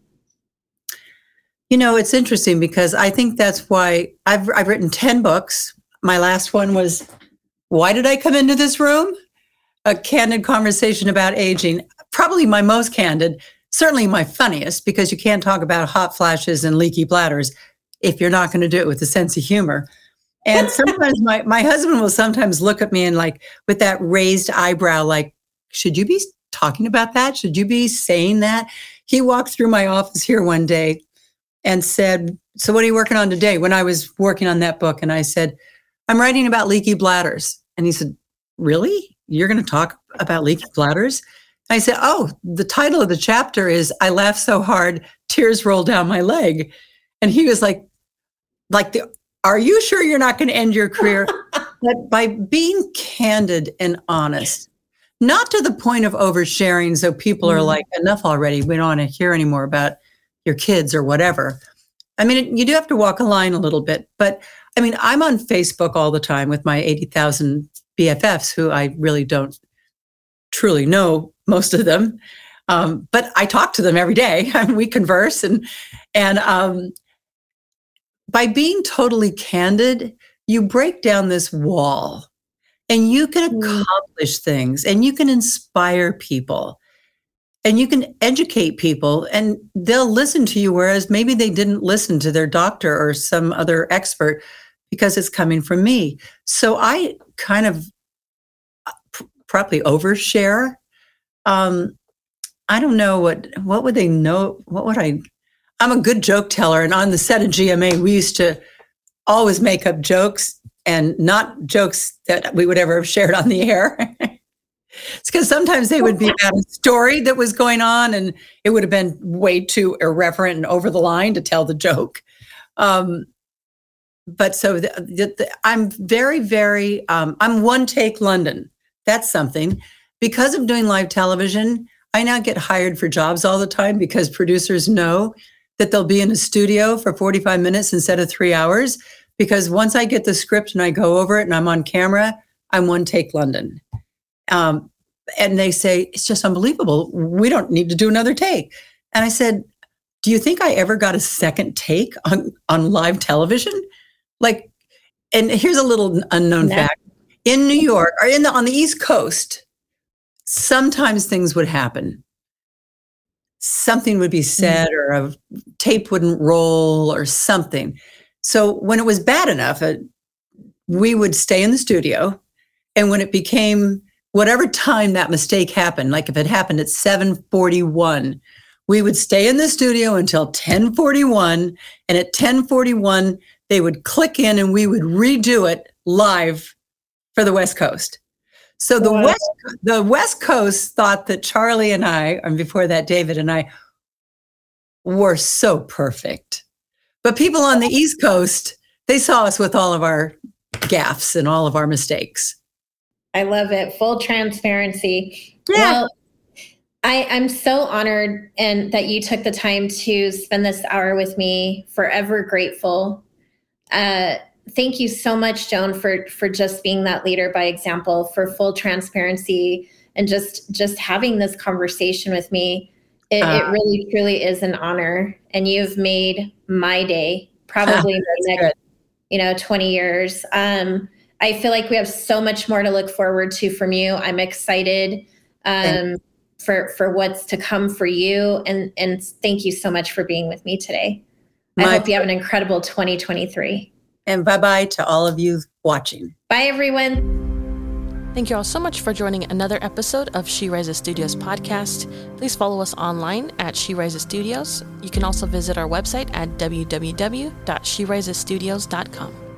You know, it's interesting because I think that's why I've I've written 10 books. My last one was Why Did I Come Into This Room? A candid conversation about aging. Probably my most candid, certainly my funniest, because you can't talk about hot flashes and leaky bladders if you're not going to do it with a sense of humor. And sometimes my, my husband will sometimes look at me and like with that raised eyebrow, like, should you be talking about that? Should you be saying that? He walked through my office here one day and said, So what are you working on today? When I was working on that book, and I said, I'm writing about leaky bladders. And he said, Really? You're going to talk about leaky bladders? I said, Oh, the title of the chapter is I Laughed So Hard, Tears Rolled Down My Leg. And he was like, like the are you sure you're not going to end your career? (laughs) but by being candid and honest, not to the point of oversharing, so people mm-hmm. are like, enough already. We don't want to hear anymore about your kids or whatever. I mean, you do have to walk a line a little bit, but I mean, I'm on Facebook all the time with my 80,000 BFFs who I really don't truly know most of them. Um, but I talk to them every day. (laughs) And we converse and and um, by being totally candid, you break down this wall and you can mm. accomplish things and you can inspire people and you can educate people and they'll listen to you whereas maybe they didn't listen to their doctor or some other expert because it's coming from me so i kind of uh, probably overshare um i don't know what what would they know what would i I'm a good joke teller. And on the set of GMA, we used to always make up jokes and not jokes that we would ever have shared on the air. (laughs) it's because sometimes they would be (laughs) about a story that was going on and it would have been way too irreverent and over the line to tell the joke. Um, but so the, the, the, I'm very, very, um, I'm one take Lunden. That's something. Because of doing live television, I now get hired for jobs all the time because producers know that they'll be in a studio for 45 minutes instead of three hours. Because once I get the script and I go over it and I'm on camera, I'm one take Lunden. Um, and they say, it's just unbelievable. We don't need to do another take. And I said, do you think I ever got a second take on, on live television? Like, and here's a little unknown no. fact. In New York or in the, on the East Coast, sometimes things would happen something would be mm. said or a tape wouldn't roll or something. So when it was bad enough, uh, we would stay in the studio. And when it became whatever time that mistake happened, like if it happened at 741, we would stay in the studio until 1041. And at 1041, they would click in and we would redo it live for the West Coast. So the wow. West the West Coast thought that Charlie and I, and before that David and I, were so perfect. But people on the East Coast, they saw us with all of our gaffes and all of our mistakes. I love it. Full transparency. Yeah. Well, I, I'm so honored and that you took the time to spend this hour with me. Forever grateful. Uh, thank you so much, Joan, for for just being that leader by example, for full transparency, and just just having this conversation with me. It, uh, it really truly is an honor, and you've made my day. Probably (laughs) the next, good. you know, twenty years. Um, I feel like we have so much more to look forward to from you. I'm excited. Um, for for what's to come for you and and thank you so much for being with me today i hope you have an incredible 2023 and bye-bye to all of you watching bye everyone Thank you all so much for joining another episode of She Rises Studios podcast. Please follow us online at She Rises Studios. You can also visit our website at www.sherisesstudios.com.